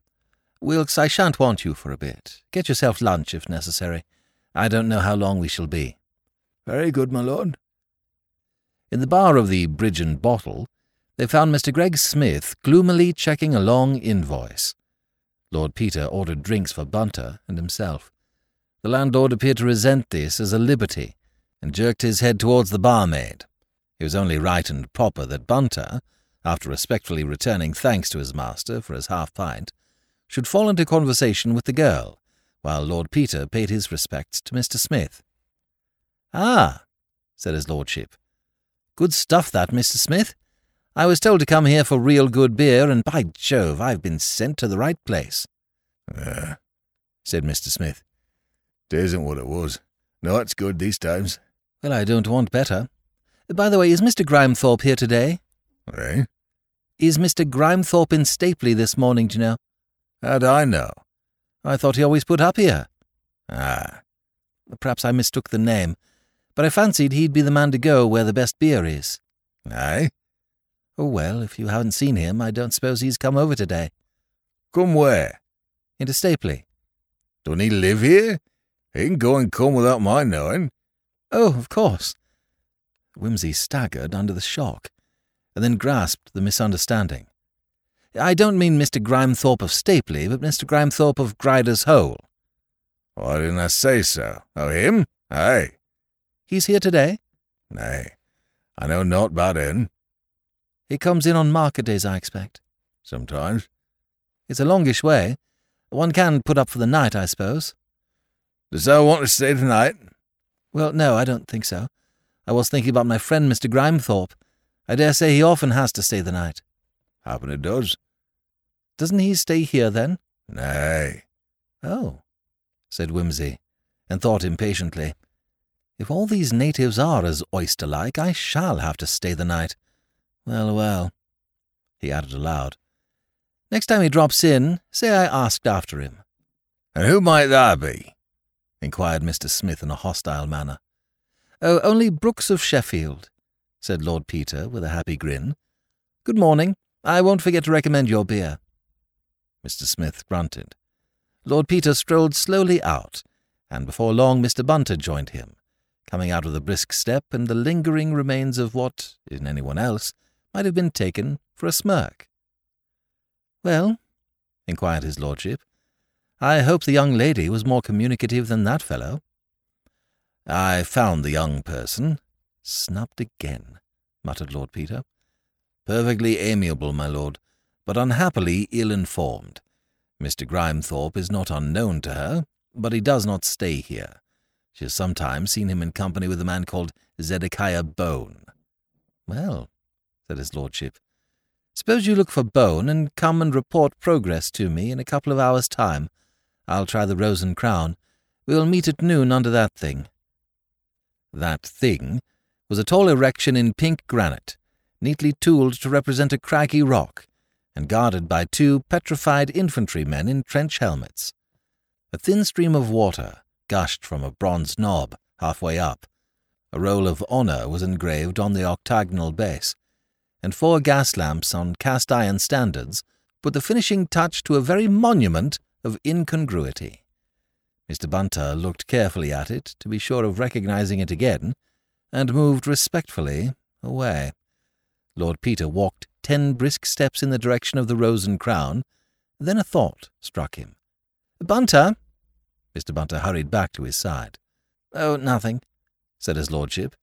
Speaker 2: Wilkes, I shan't want you for a bit. Get yourself lunch if necessary. I don't know how long we shall be.
Speaker 3: Very good, my lord.
Speaker 2: In the bar of the Bridge and Bottle, they found Mr. Greg Smith gloomily checking a long invoice. Lord Peter ordered drinks for Bunter and himself. The landlord appeared to resent this as a liberty, and jerked his head towards the barmaid. It was only right and proper that Bunter, after respectfully returning thanks to his master for his half pint, should fall into conversation with the girl, while Lord Peter paid his respects to Mr. Smith. Ah, said his lordship. Good stuff, that, Mr. Smith. I was told to come here for real good beer, and by Jove, I've been sent to the right place,
Speaker 3: Uh,
Speaker 2: said Mr. Smith.
Speaker 3: it isn't what it was. No, it's good these times.
Speaker 2: Well, I don't want better. By the way, is Mr. Grimethorpe here today?
Speaker 3: Eh?
Speaker 2: Is Mr. Grimethorpe in Stapley this morning, do you know?
Speaker 3: How'd I know?
Speaker 2: I thought he always put up here.
Speaker 3: Ah,
Speaker 2: Perhaps I mistook the name, but I fancied he'd be the man to go where the best beer is.
Speaker 3: aye?
Speaker 2: Oh, well, if you haven't seen him, I don't suppose he's come over today.
Speaker 3: Come where?
Speaker 2: Into Stapley.
Speaker 3: Don't he live here? He can go and come without my knowing.
Speaker 2: Oh, of course. Wimsey staggered under the shock, and then grasped the misunderstanding. I don't mean Mr. Grimethorpe of Stapley, but Mr. Grimethorpe of Grider's Hole.
Speaker 3: Why didn't I say so? Oh, him? Aye.
Speaker 2: He's here today.
Speaker 3: Nay, I know naught about him.
Speaker 2: He comes in on market days, I expect.
Speaker 3: Sometimes.
Speaker 2: It's a longish way. One can put up for the night, I suppose.
Speaker 3: Does thou want to stay tonight?
Speaker 2: Well, no, I don't think so. I was thinking about my friend Mr. Grimethorpe. I dare say he often has to stay the night.
Speaker 3: Happen it does.
Speaker 2: Doesn't he stay here then?
Speaker 3: Nay.
Speaker 2: Oh, said Wimsey, and thought impatiently. If all these natives are as oyster-like, I shall have to stay the night. Well, well, he added aloud. Next time he drops in, say I asked after him.
Speaker 3: And who might that be?
Speaker 2: inquired Mr. Smith in a hostile manner. Oh, only Brooks of Sheffield, said Lord Peter with a happy grin. Good morning. I won't forget to recommend your beer. Mr. Smith grunted. Lord Peter strolled slowly out, and before long Mr. Bunter joined him, coming out of the brisk step and the lingering remains of what, in anyone else, might have been taken for a smirk. Well, inquired his lordship, I hope the young lady was more communicative than that fellow. I found the young person. Snubbed again, muttered Lord Peter. Perfectly amiable, my lord, but unhappily ill-informed. Mr. Grimethorpe is not unknown to her, but he does not stay here. She has sometimes seen him in company with a man called Zedekiah Bone. Well, said his lordship, suppose you look for Bone and come and report progress to me in a couple of hours' time. I'll try the Rose and Crown. We'll meet at noon under that thing. That thing was a tall erection in pink granite, neatly tooled to represent a craggy rock, and guarded by two petrified infantrymen in trench helmets. A thin stream of water gushed from a bronze knob halfway up. A roll of honour was engraved on the octagonal base, and four gas lamps on cast iron standards put the finishing touch to a very monument of incongruity. Mr. Bunter looked carefully at it to be sure of recognizing it again, and moved respectfully away. Lord Peter walked ten brisk steps in the direction of the Rose and Crown. Then a thought struck him. Bunter! Mr. Bunter hurried back to his side. Oh, nothing, said his lordship.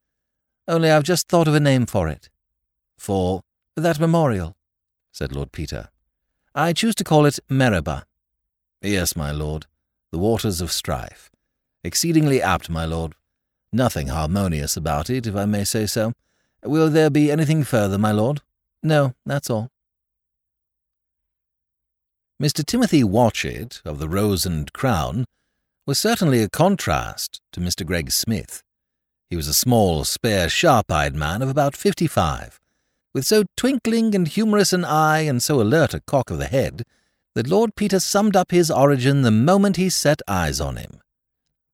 Speaker 2: Only I've just thought of a name for it. For that memorial.
Speaker 1: said Lord Peter. I choose to call it Meribah. Yes, my lord, the waters of strife. Exceedingly apt, my lord. Nothing harmonious about it, if I may say so. Will there be anything further, my lord? No, that's all. Mr. Timothy Watchett, of the Rose and Crown, was certainly a contrast to Mr. Greg Smith. He was a small, spare, sharp-eyed man of about fifty-five, with so twinkling and humorous an eye and so alert a cock of the head that Lord Peter summed up his origin the moment he set eyes on him.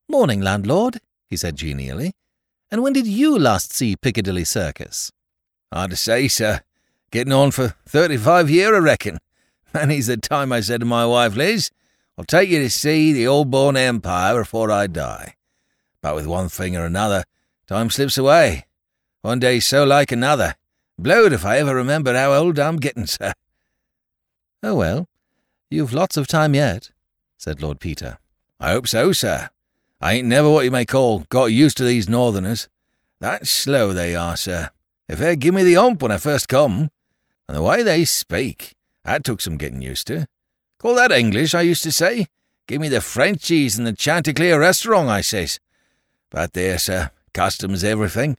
Speaker 1: Morning, landlord, he said genially. And when did you last see Piccadilly Circus?
Speaker 2: Hard to say, sir. Getting on for thirty-five year, I reckon. Many's the time I said to my wife, Liz, I'll take you to see the old born empire before I die. But with one thing or another, time slips away. One day's so like another. Blowed if I ever remember how old I'm getting, sir.
Speaker 1: Oh, well, you've lots of time yet, said Lord Peter.
Speaker 2: I hope so, sir. I ain't never what you may call got used to these northerners. That slow they are, sir. If they give me the hump when I first come, and the way they speak, that took some getting used to. Call that English, I used to say. Give me the Frenchies in the Chanticleer restaurant, I says. But there, sir, custom's everything.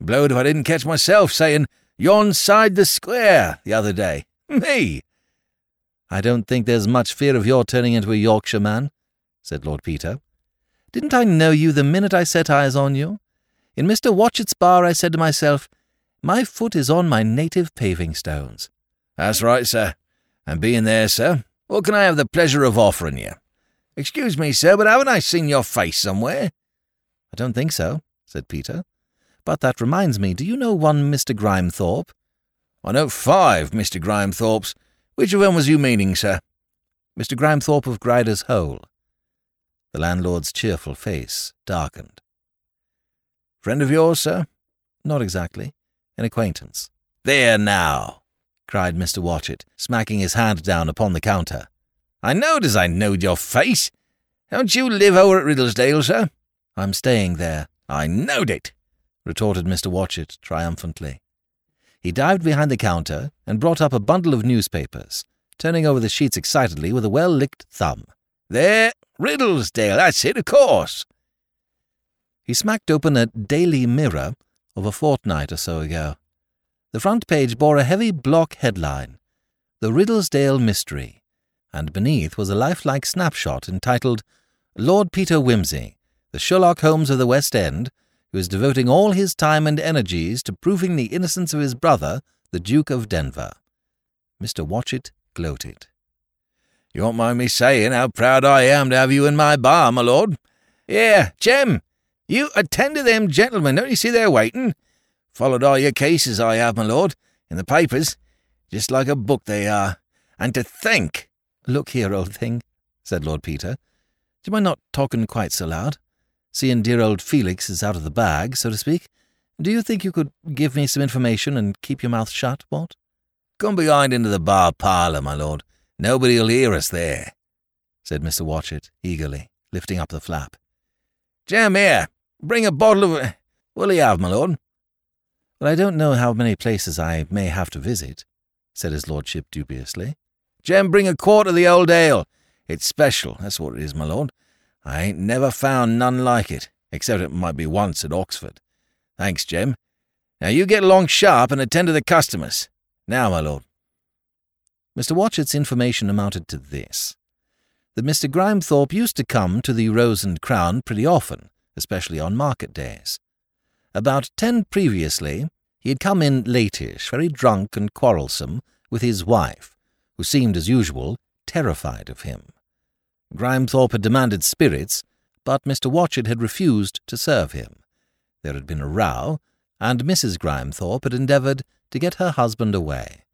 Speaker 2: Blowed if I didn't catch myself saying, yon side the square, the other day. Me!
Speaker 1: I don't think there's much fear of your turning into a Yorkshire man, said Lord Peter. Didn't I know you the minute I set eyes on you? In Mr. Watchett's bar I said to myself, My foot is on my native paving stones.
Speaker 2: That's right, sir. And being there, sir, what can I have the pleasure of offering you? Excuse me, sir, but haven't I seen your face somewhere?
Speaker 1: I don't think so, said Peter. But that reminds me, do you know one Mr. Grimethorpe?
Speaker 2: I know five Mr. Grimethorpes. Which of them was you meaning, sir?
Speaker 1: Mr. Grimethorpe of Grider's Hole. The landlord's cheerful face darkened.
Speaker 2: Friend of yours, sir?
Speaker 1: Not exactly. An acquaintance.
Speaker 2: There now,
Speaker 1: cried Mr. Watchett, smacking his hand down upon the counter.
Speaker 2: I knowed as I knowed your face. Don't you live over at Riddlesdale, sir?
Speaker 1: I'm staying there.
Speaker 2: I knowed it,
Speaker 1: retorted Mr. Watchett triumphantly. He dived behind the counter and brought up a bundle of newspapers, turning over the sheets excitedly with a well-licked thumb.
Speaker 2: There, Riddlesdale, that's it, of course.
Speaker 1: He smacked open a Daily Mirror of a fortnight or so ago. The front page bore a heavy block headline, The Riddlesdale Mystery, and beneath was a lifelike snapshot entitled Lord Peter Wimsey, the Sherlock Holmes of the West End, who is devoting all his time and energies to proving the innocence of his brother, the Duke of Denver. Mr. Watchett gloated.
Speaker 2: You won't mind me saying how proud I am to have you in my bar, my lord. Here, Jem, you attend to them gentlemen, don't you see they're waiting? Followed all your cases I have, my lord, in the papers, just like a book they are. And to think...
Speaker 1: Look here, old thing, said Lord Peter. Do you mind not talking quite so loud? Seeing dear old Felix is out of the bag, so to speak. Do you think you could give me some information and keep your mouth shut, what?
Speaker 2: Come behind into the bar parlour, my lord. Nobody'll hear us there, said Mr. Watchett eagerly, lifting up the flap. Jem, here, bring a bottle of... What'll you have, my lord?
Speaker 1: Well, I don't know how many places I may have to visit, said his lordship dubiously.
Speaker 2: Jem, bring a quart of the old ale. It's special, that's what it is, my lord. I ain't never found none like it, except it might be once at Oxford. Thanks, Jem. Now you get along sharp and attend to the customers. Now, my lord.
Speaker 1: Mr. Watchett's information amounted to this that Mr. Grimethorpe used to come to the Rose and Crown pretty often, especially on market days. About ten previously, he had come in latish, very drunk and quarrelsome, with his wife, who seemed, as usual, terrified of him. Grimethorpe had demanded spirits, but Mr. Watchett had refused to serve him. There had been a row, and Mrs. Grimethorpe had endeavoured to get her husband away.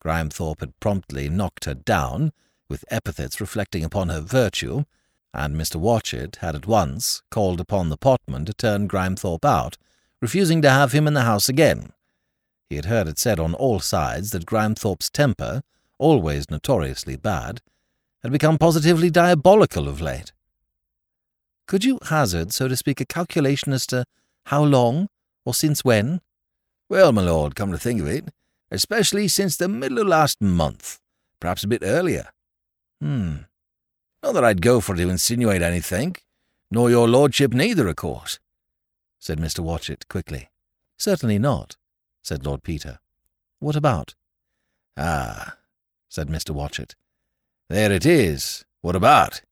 Speaker 1: Grimethorpe had promptly knocked her down, with epithets reflecting upon her virtue, and Mr. Watchett had at once called upon the potman to turn Grimethorpe out, refusing to have him in the house again. He had heard it said on all sides that Grimethorpe's temper, always notoriously bad, had become positively diabolical of late. Could you hazard, so to speak, a calculation as to how long, or since when?
Speaker 2: Well, my lord, come to think of it,
Speaker 3: especially since the middle of last month, perhaps a bit earlier.
Speaker 2: Hmm.
Speaker 3: Not that I'd go for to insinuate anything, nor your lordship neither, of course,
Speaker 2: said Mr. Watchett quickly. Certainly not, said Lord Peter. What about?
Speaker 3: Ah, said Mr. Watchett. There it is. What about?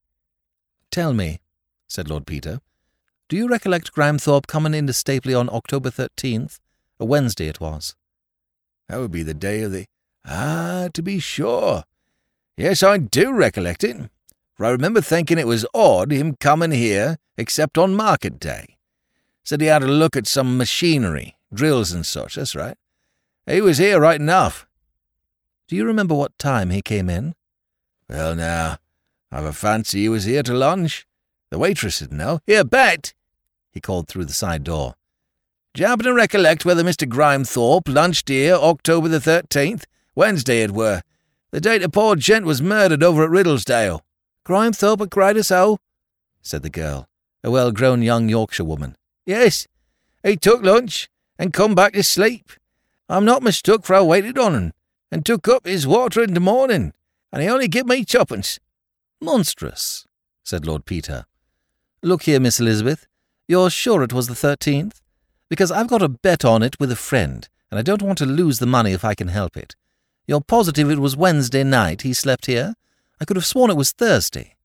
Speaker 2: Tell me, said Lord Peter, do you recollect Grimethorpe coming into Stapley on October 13th? A Wednesday it was.
Speaker 3: That would be the day of the. Ah, to be sure. Yes, I do recollect it. For I remember thinking it was odd him coming here except on market day. Said he had a look at some machinery, drills and such, that's right. He was here right enough.
Speaker 2: Do you remember what time he came in?
Speaker 3: Well, now, I've a fancy he was here to lunch. The waitress would know. Here, Bet! he called through the side door. Do you happen to recollect whether Mr. Grimethorpe lunched here October the 13th? Wednesday it were. The date the poor gent was murdered over at Riddlesdale.
Speaker 2: Grimethorpe cried us out, said the girl, a well-grown young Yorkshire woman.
Speaker 3: Yes, he took lunch and come back to sleep. I'm not mistook for I waited on him and took up his water in the morning, and he only give me twopence.
Speaker 2: Monstrous, said Lord Peter. Look here, Miss Elizabeth, you're sure it was the 13th? Because I've got a bet on it with a friend, and I don't want to lose the money if I can help it. You're positive it was Wednesday night he slept here? I could have sworn it was Thursday.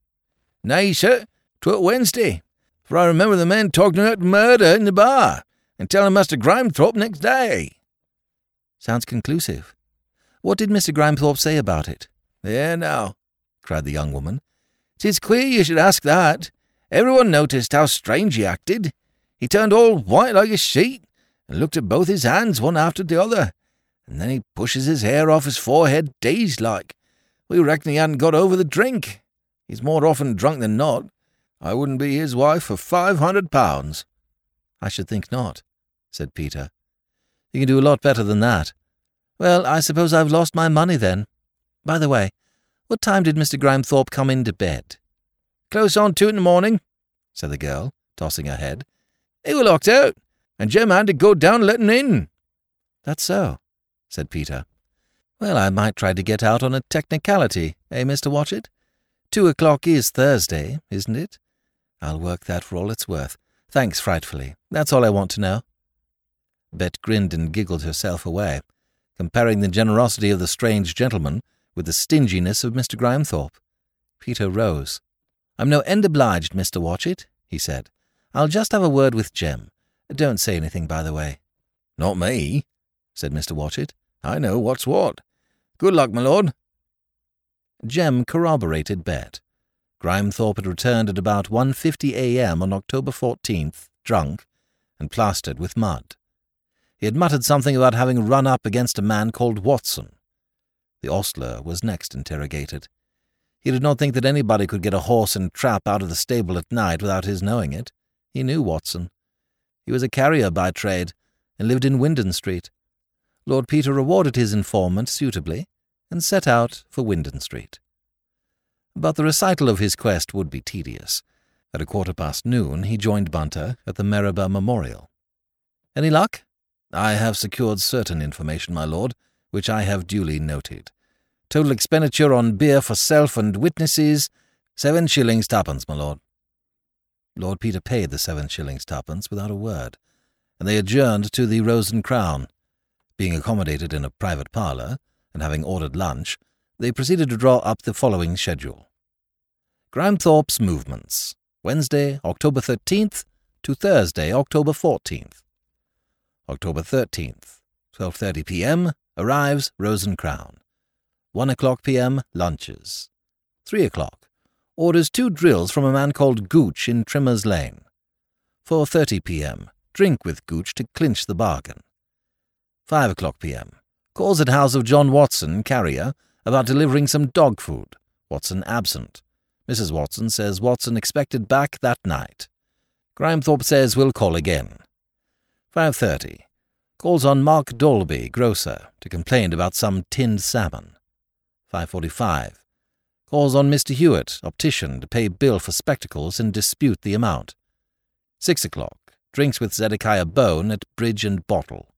Speaker 3: Nay, sir, 'twere Wednesday, for I remember the men talking about murder in the bar, and telling Master Grimethorpe next day.
Speaker 2: Sounds conclusive. What did Mr. Grimethorpe say about it?
Speaker 3: There now, cried the young woman. "'Tis queer you should ask that. Everyone noticed how strange he acted. He turned all white like a sheet, and looked at both his hands one after the other, and then he pushes his hair off his forehead dazed like. We reckon he hadn't got over the drink. He's more often drunk than not. I wouldn't be his wife for five hundred pounds.
Speaker 2: I should think not, said Peter. You can do a lot better than that. Well, I suppose I've lost my money then. By the way, what time did Mr. Grimethorpe come into bed?
Speaker 3: Close on two in the morning, said the girl, tossing her head. They were locked out, and Jem had to go down and let 'em in.
Speaker 2: That's so, said Peter. Well, I might try to get out on a technicality, eh, Mr. Watchett? Two o'clock is Thursday, isn't it? I'll work that for all it's worth. Thanks frightfully. That's all I want to know. Bet grinned and giggled herself away, comparing the generosity of the strange gentleman with the stinginess of Mr. Grimethorpe. Peter rose. I'm no end obliged, Mr. Watchett, he said. I'll just have a word with Jem. Don't say anything, by the way.
Speaker 3: Not me, said Mr. Watchett. I know what's what. Good luck, my lord.
Speaker 2: Jem corroborated Bet. Grimethorpe had returned at about 1.50 a.m. on October 14th, drunk, and plastered with mud. He had muttered something about having run up against a man called Watson. The ostler was next interrogated. He did not think that anybody could get a horse and trap out of the stable at night without his knowing it. He knew Watson. He was a carrier by trade, and lived in Wyndon Street. Lord Peter rewarded his informant suitably, and set out for Wyndon Street. But the recital of his quest would be tedious. At a quarter past noon he joined Bunter at the Meribah Memorial. Any luck? I have secured certain information, my lord, which I have duly noted. Total expenditure on beer for self and witnesses, seven shillings twopence, my lord. Lord Peter paid the seven shillings twopence without a word, and they adjourned to the Rose and Crown. Being accommodated in a private parlour, and having ordered lunch, they proceeded to draw up the following schedule. Grimethorpe's movements, Wednesday, October 13th to Thursday, October 14th. October 13th, 12.30 p.m., arrives Rose and Crown. 1 o'clock p.m., lunches. 3 o'clock, orders two drills from a man called Gooch in Trimmer's Lane. 4.30 p.m., drink with Gooch to clinch the bargain. 5 o'clock p.m., calls at house of John Watson, carrier, about delivering some dog food. Watson absent. Mrs. Watson says Watson expected back that night. Grimethorpe says we'll call again. 5.30. Calls on Mark Dolby, grocer, to complain about some tinned salmon. 5.45. Calls on Mr. Hewitt, optician, to pay bill for spectacles and dispute the amount. 6 o'clock. Drinks with Zedekiah Bone at Bridge and Bottle.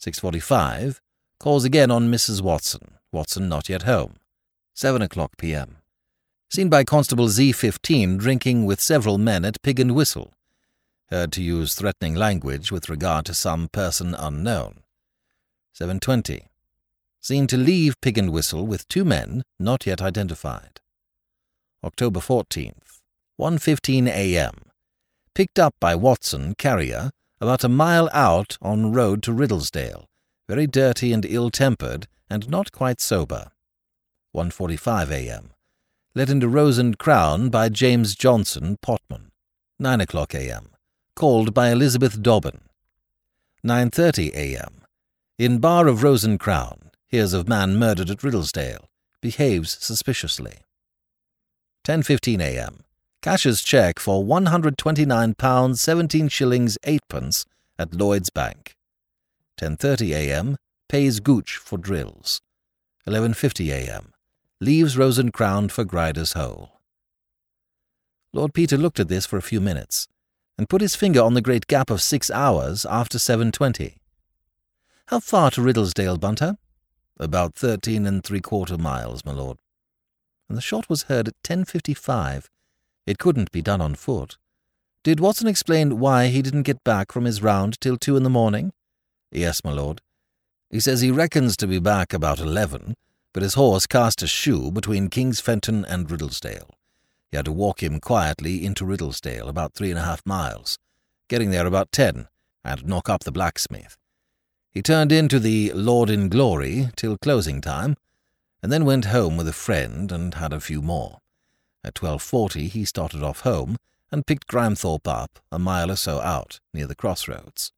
Speaker 2: 6.45.
Speaker 1: Calls again on Mrs. Watson. Watson not yet home. 7 o'clock p.m. Seen by Constable Z15 drinking with several men at Pig and Whistle. Heard to use threatening language with regard to some person unknown. 7.20. Seen to leave Pig and Whistle with two men not yet identified. October 14th. 1.15 a.m. Picked up by Watson, carrier, about a mile out on road to Riddlesdale, very dirty and ill-tempered and not quite sober. 1.45 a.m. Let into Rose and Crown by James Johnson, potman. 9 o'clock a.m. Called by Elizabeth Dobbin. 9.30 a.m. In bar of Rose and Crown. Hears of man murdered at Riddlesdale. Behaves suspiciously. 10.15 a.m. Cashes cheque for £129 17 shillings 8 pence at Lloyd's Bank. 10.30 a.m. Pays Gooch for drills. 11.50 a.m. Leaves Rose and for Grider's Hole. Lord Peter looked at this for a few minutes, and put his finger on the great gap of six hours after 7.20. How far to Riddlesdale, Bunter? About thirteen and three quarter miles, my lord. And the shot was heard at 10.55 it couldn't be done on foot. Did Watson explain why he didn't get back from his round till two in the morning?
Speaker 2: Yes, my lord. He says he reckons to be back about eleven, but his horse cast a shoe between King's Fenton and Riddlesdale. He had to walk him quietly into Riddlesdale, about three and a half miles, getting there about ten, and knock up the blacksmith. He turned into the Lord in Glory till closing time, and then went home with a friend and had a few more. At 12.40 he started off home and picked Grimethorpe up a mile or so out, near the crossroads.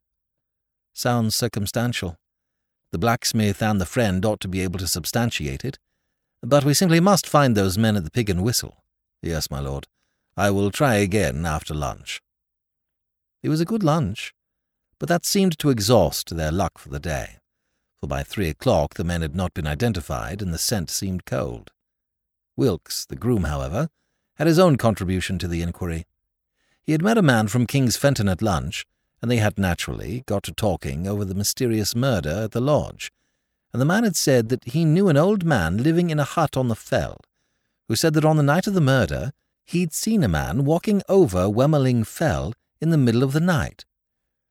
Speaker 1: Sounds circumstantial. The blacksmith and the friend ought to be able to substantiate it. But we simply must find those men at the Pig and Whistle.
Speaker 2: Yes, my lord. I will try again after lunch.
Speaker 1: It was a good lunch, but that seemed to exhaust their luck for the day, for by three o'clock the men had not been identified and the scent seemed cold. Wilkes, the groom, however, had his own contribution to the inquiry. He had met a man from King's Fenton at lunch, and they had naturally got to talking over the mysterious murder at the lodge, and the man had said that he knew an old man living in a hut on the fell, who said that on the night of the murder he'd seen a man walking over Wemmerling Fell in the middle of the night.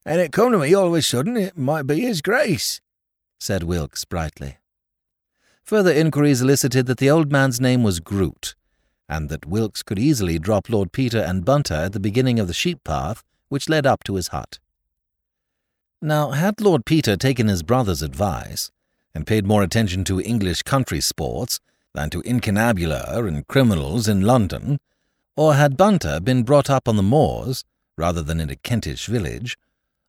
Speaker 4: And it come to me all of a sudden it might be his grace,
Speaker 1: said Wilkes brightly. Further inquiries elicited that the old man's name was Groot, and that Wilkes could easily drop Lord Peter and Bunter at the beginning of the sheep path which led up to his hut. Now, had Lord Peter taken his brother's advice, and paid more attention to English country sports than to incunabula and criminals in London, or had Bunter been brought up on the moors rather than in a Kentish village,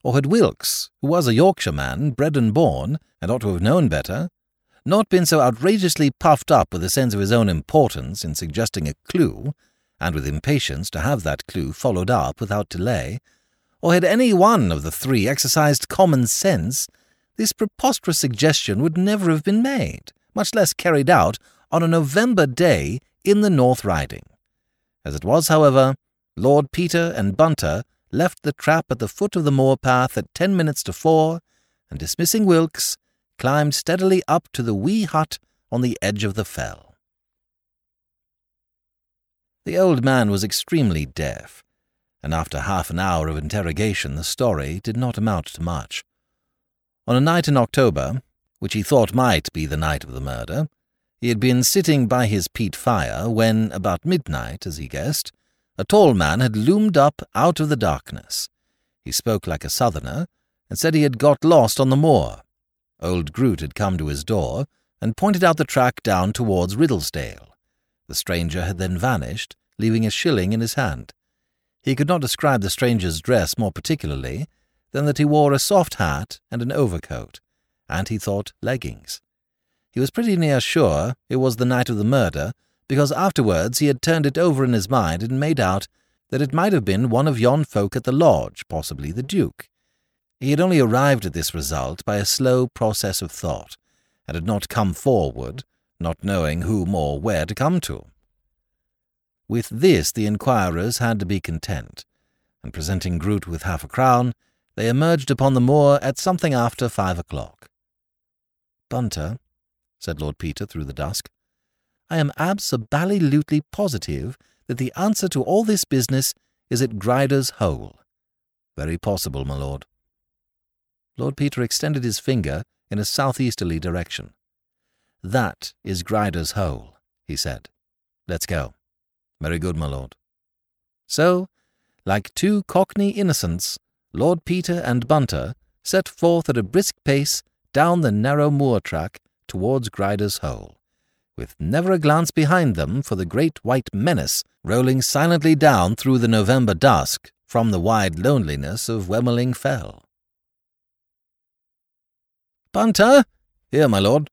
Speaker 1: or had Wilkes, who was a Yorkshire man, bred and born, and ought to have known better, not been so outrageously puffed up with a sense of his own importance in suggesting a clue, and with impatience to have that clue followed up without delay, or had any one of the three exercised common sense, this preposterous suggestion would never have been made, much less carried out on a November day in the North Riding. As it was, however, Lord Peter and Bunter left the trap at the foot of the moor path at ten minutes to four, and dismissing Wilkes, climbed steadily up to the wee hut on the edge of the fell. The old man was extremely deaf, and after half an hour of interrogation the story did not amount to much. On a night in October, which he thought might be the night of the murder, he had been sitting by his peat fire when, about midnight, as he guessed, a tall man had loomed up out of the darkness. He spoke like a southerner, and said he had got lost on the moor, Old Groot had come to his door and pointed out the track down towards Riddlesdale. The stranger had then vanished, leaving a shilling in his hand. He could not describe the stranger's dress more particularly than that he wore a soft hat and an overcoat, and he thought leggings. He was pretty near sure it was the night of the murder, because afterwards he had turned it over in his mind and made out that it might have been one of yon folk at the lodge, possibly the Duke. He had only arrived at this result by a slow process of thought, and had not come forward, not knowing whom or where to come to. With this the inquirers had to be content, and presenting Groot with half a crown, they emerged upon the moor at something after five o'clock.
Speaker 5: Bunter, said Lord Peter through the dusk, I am absolutely positive that the answer to all this business is at Grider's Hole.
Speaker 1: Very possible, my lord.
Speaker 5: Lord Peter extended his finger in a southeasterly direction. That is Grider's Hole, he said. Let's go.
Speaker 1: Very good, my lord.
Speaker 5: So, like two cockney innocents, Lord Peter and Bunter set forth at a brisk pace down the narrow moor track towards Grider's Hole, with never a glance behind them for the great white menace rolling silently down through the November dusk from the wide loneliness of Wemmeling Fell.
Speaker 2: Bunter!
Speaker 5: Here, my lord.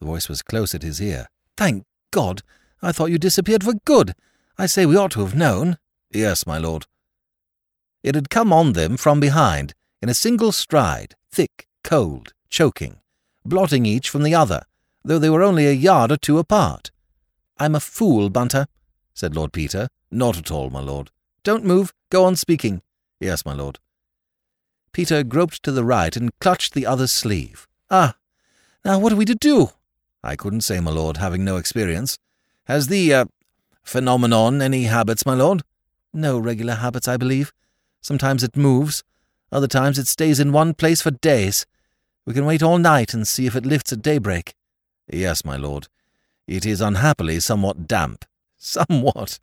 Speaker 5: The voice was close at his ear. Thank God! I thought you disappeared for good. I say we ought to have known.
Speaker 1: Yes, my lord.
Speaker 5: It had come on them from behind, in a single stride, thick, cold, choking, blotting each from the other, though they were only a yard or two apart. I'm a fool, Bunter, said Lord Peter.
Speaker 1: Not at all, my lord.
Speaker 5: Don't move. Go on speaking.
Speaker 1: Yes, my lord.
Speaker 5: Peter groped to the right and clutched the other's sleeve. Ah, now what are we to do?
Speaker 1: I couldn't say, my lord, having no experience. Has the, uh, phenomenon any habits, my lord?
Speaker 5: No regular habits, I believe. Sometimes it moves. Other times it stays in one place for days. We can wait all night and see if it lifts at daybreak.
Speaker 1: Yes, my lord. It is unhappily somewhat damp.
Speaker 5: Somewhat,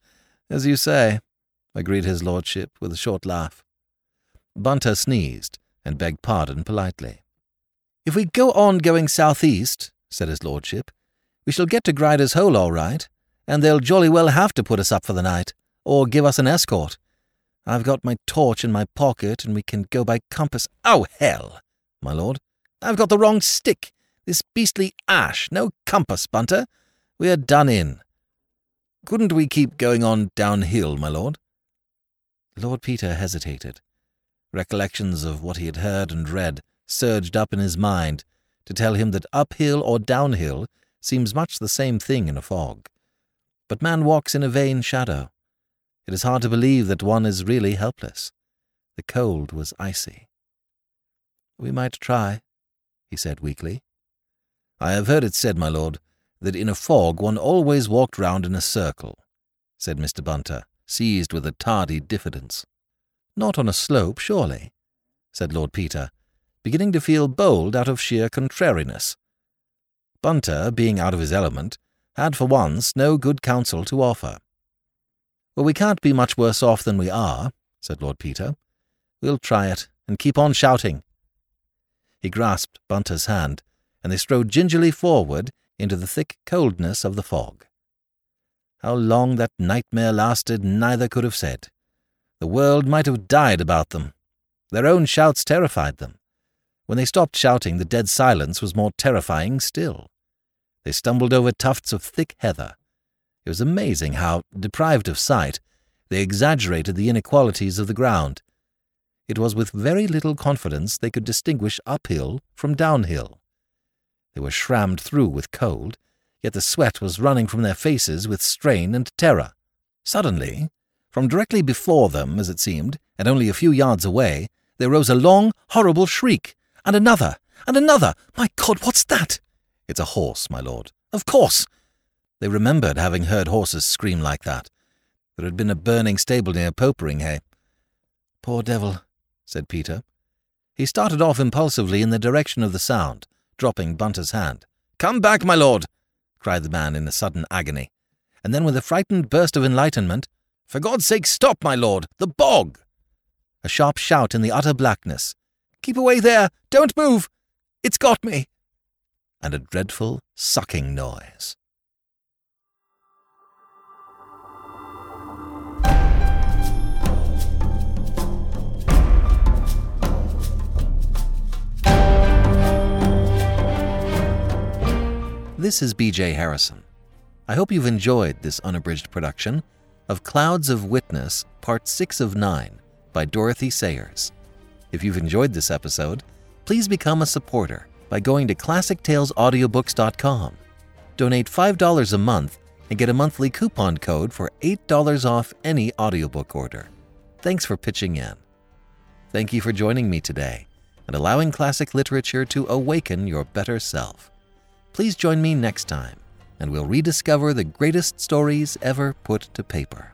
Speaker 5: as you say, agreed his lordship with a short laugh. Bunter sneezed and begged pardon politely. If we go on going southeast, said his lordship, we shall get to Grider's Hole all right, and they'll jolly well have to put us up for the night, or give us an escort. I've got my torch in my pocket, and we can go by compass. Oh, hell, my lord! I've got the wrong stick. This beastly ash. No compass, Bunter. We're done in.
Speaker 1: Couldn't we keep going on downhill, my lord?
Speaker 5: Lord Peter hesitated. Recollections of what he had heard and read surged up in his mind to tell him that uphill or downhill seems much the same thing in a fog. But man walks in a vain shadow. It is hard to believe that one is really helpless. The cold was icy. We might try, he said weakly.
Speaker 1: I have heard it said, my lord, that in a fog one always walked round in a circle, said Mr. Bunter, seized with a tardy diffidence.
Speaker 5: Not on a slope, surely, said Lord Peter, beginning to feel bold out of sheer contrariness. Bunter, being out of his element, had for once no good counsel to offer. Well, we can't be much worse off than we are, said Lord Peter. We'll try it, and keep on shouting. He grasped Bunter's hand, and they strode gingerly forward into the thick coldness of the fog. How long that nightmare lasted, neither could have said. The world might have died about them. Their own shouts terrified them. When they stopped shouting, the dead silence was more terrifying still. They stumbled over tufts of thick heather. It was amazing how, deprived of sight, they exaggerated the inequalities of the ground. It was with very little confidence they could distinguish uphill from downhill. They were shrammed through with cold, yet the sweat was running from their faces with strain and terror. Suddenly, from directly before them, as it seemed, and only a few yards away, there rose a long, horrible shriek, and another, and another. My God, what's that?
Speaker 1: It's a horse, my lord.
Speaker 5: Of course. They remembered having heard horses scream like that. There had been a burning stable near Poperinghe. Poor devil, said Peter. He started off impulsively in the direction of the sound, dropping Bunter's hand. Come back, my lord! cried the man in a sudden agony. And then, with a frightened burst of enlightenment, For God's sake, stop, my lord! The bog! A sharp shout in the utter blackness. Keep away there! Don't move! It's got me! And a dreadful sucking noise. This is BJ Harrison. I hope you've enjoyed this unabridged production of Clouds of Witness, Part 6 of 9 by Dorothy Sayers. If you've enjoyed this episode, please become a supporter by going to ClassicTalesAudiobooks.com. Donate $5 a month and get a monthly coupon code for $8 off any audiobook order. Thanks for pitching in. Thank you for joining me today and allowing classic literature to awaken your better self. Please join me next time, and we'll rediscover the greatest stories ever put to paper.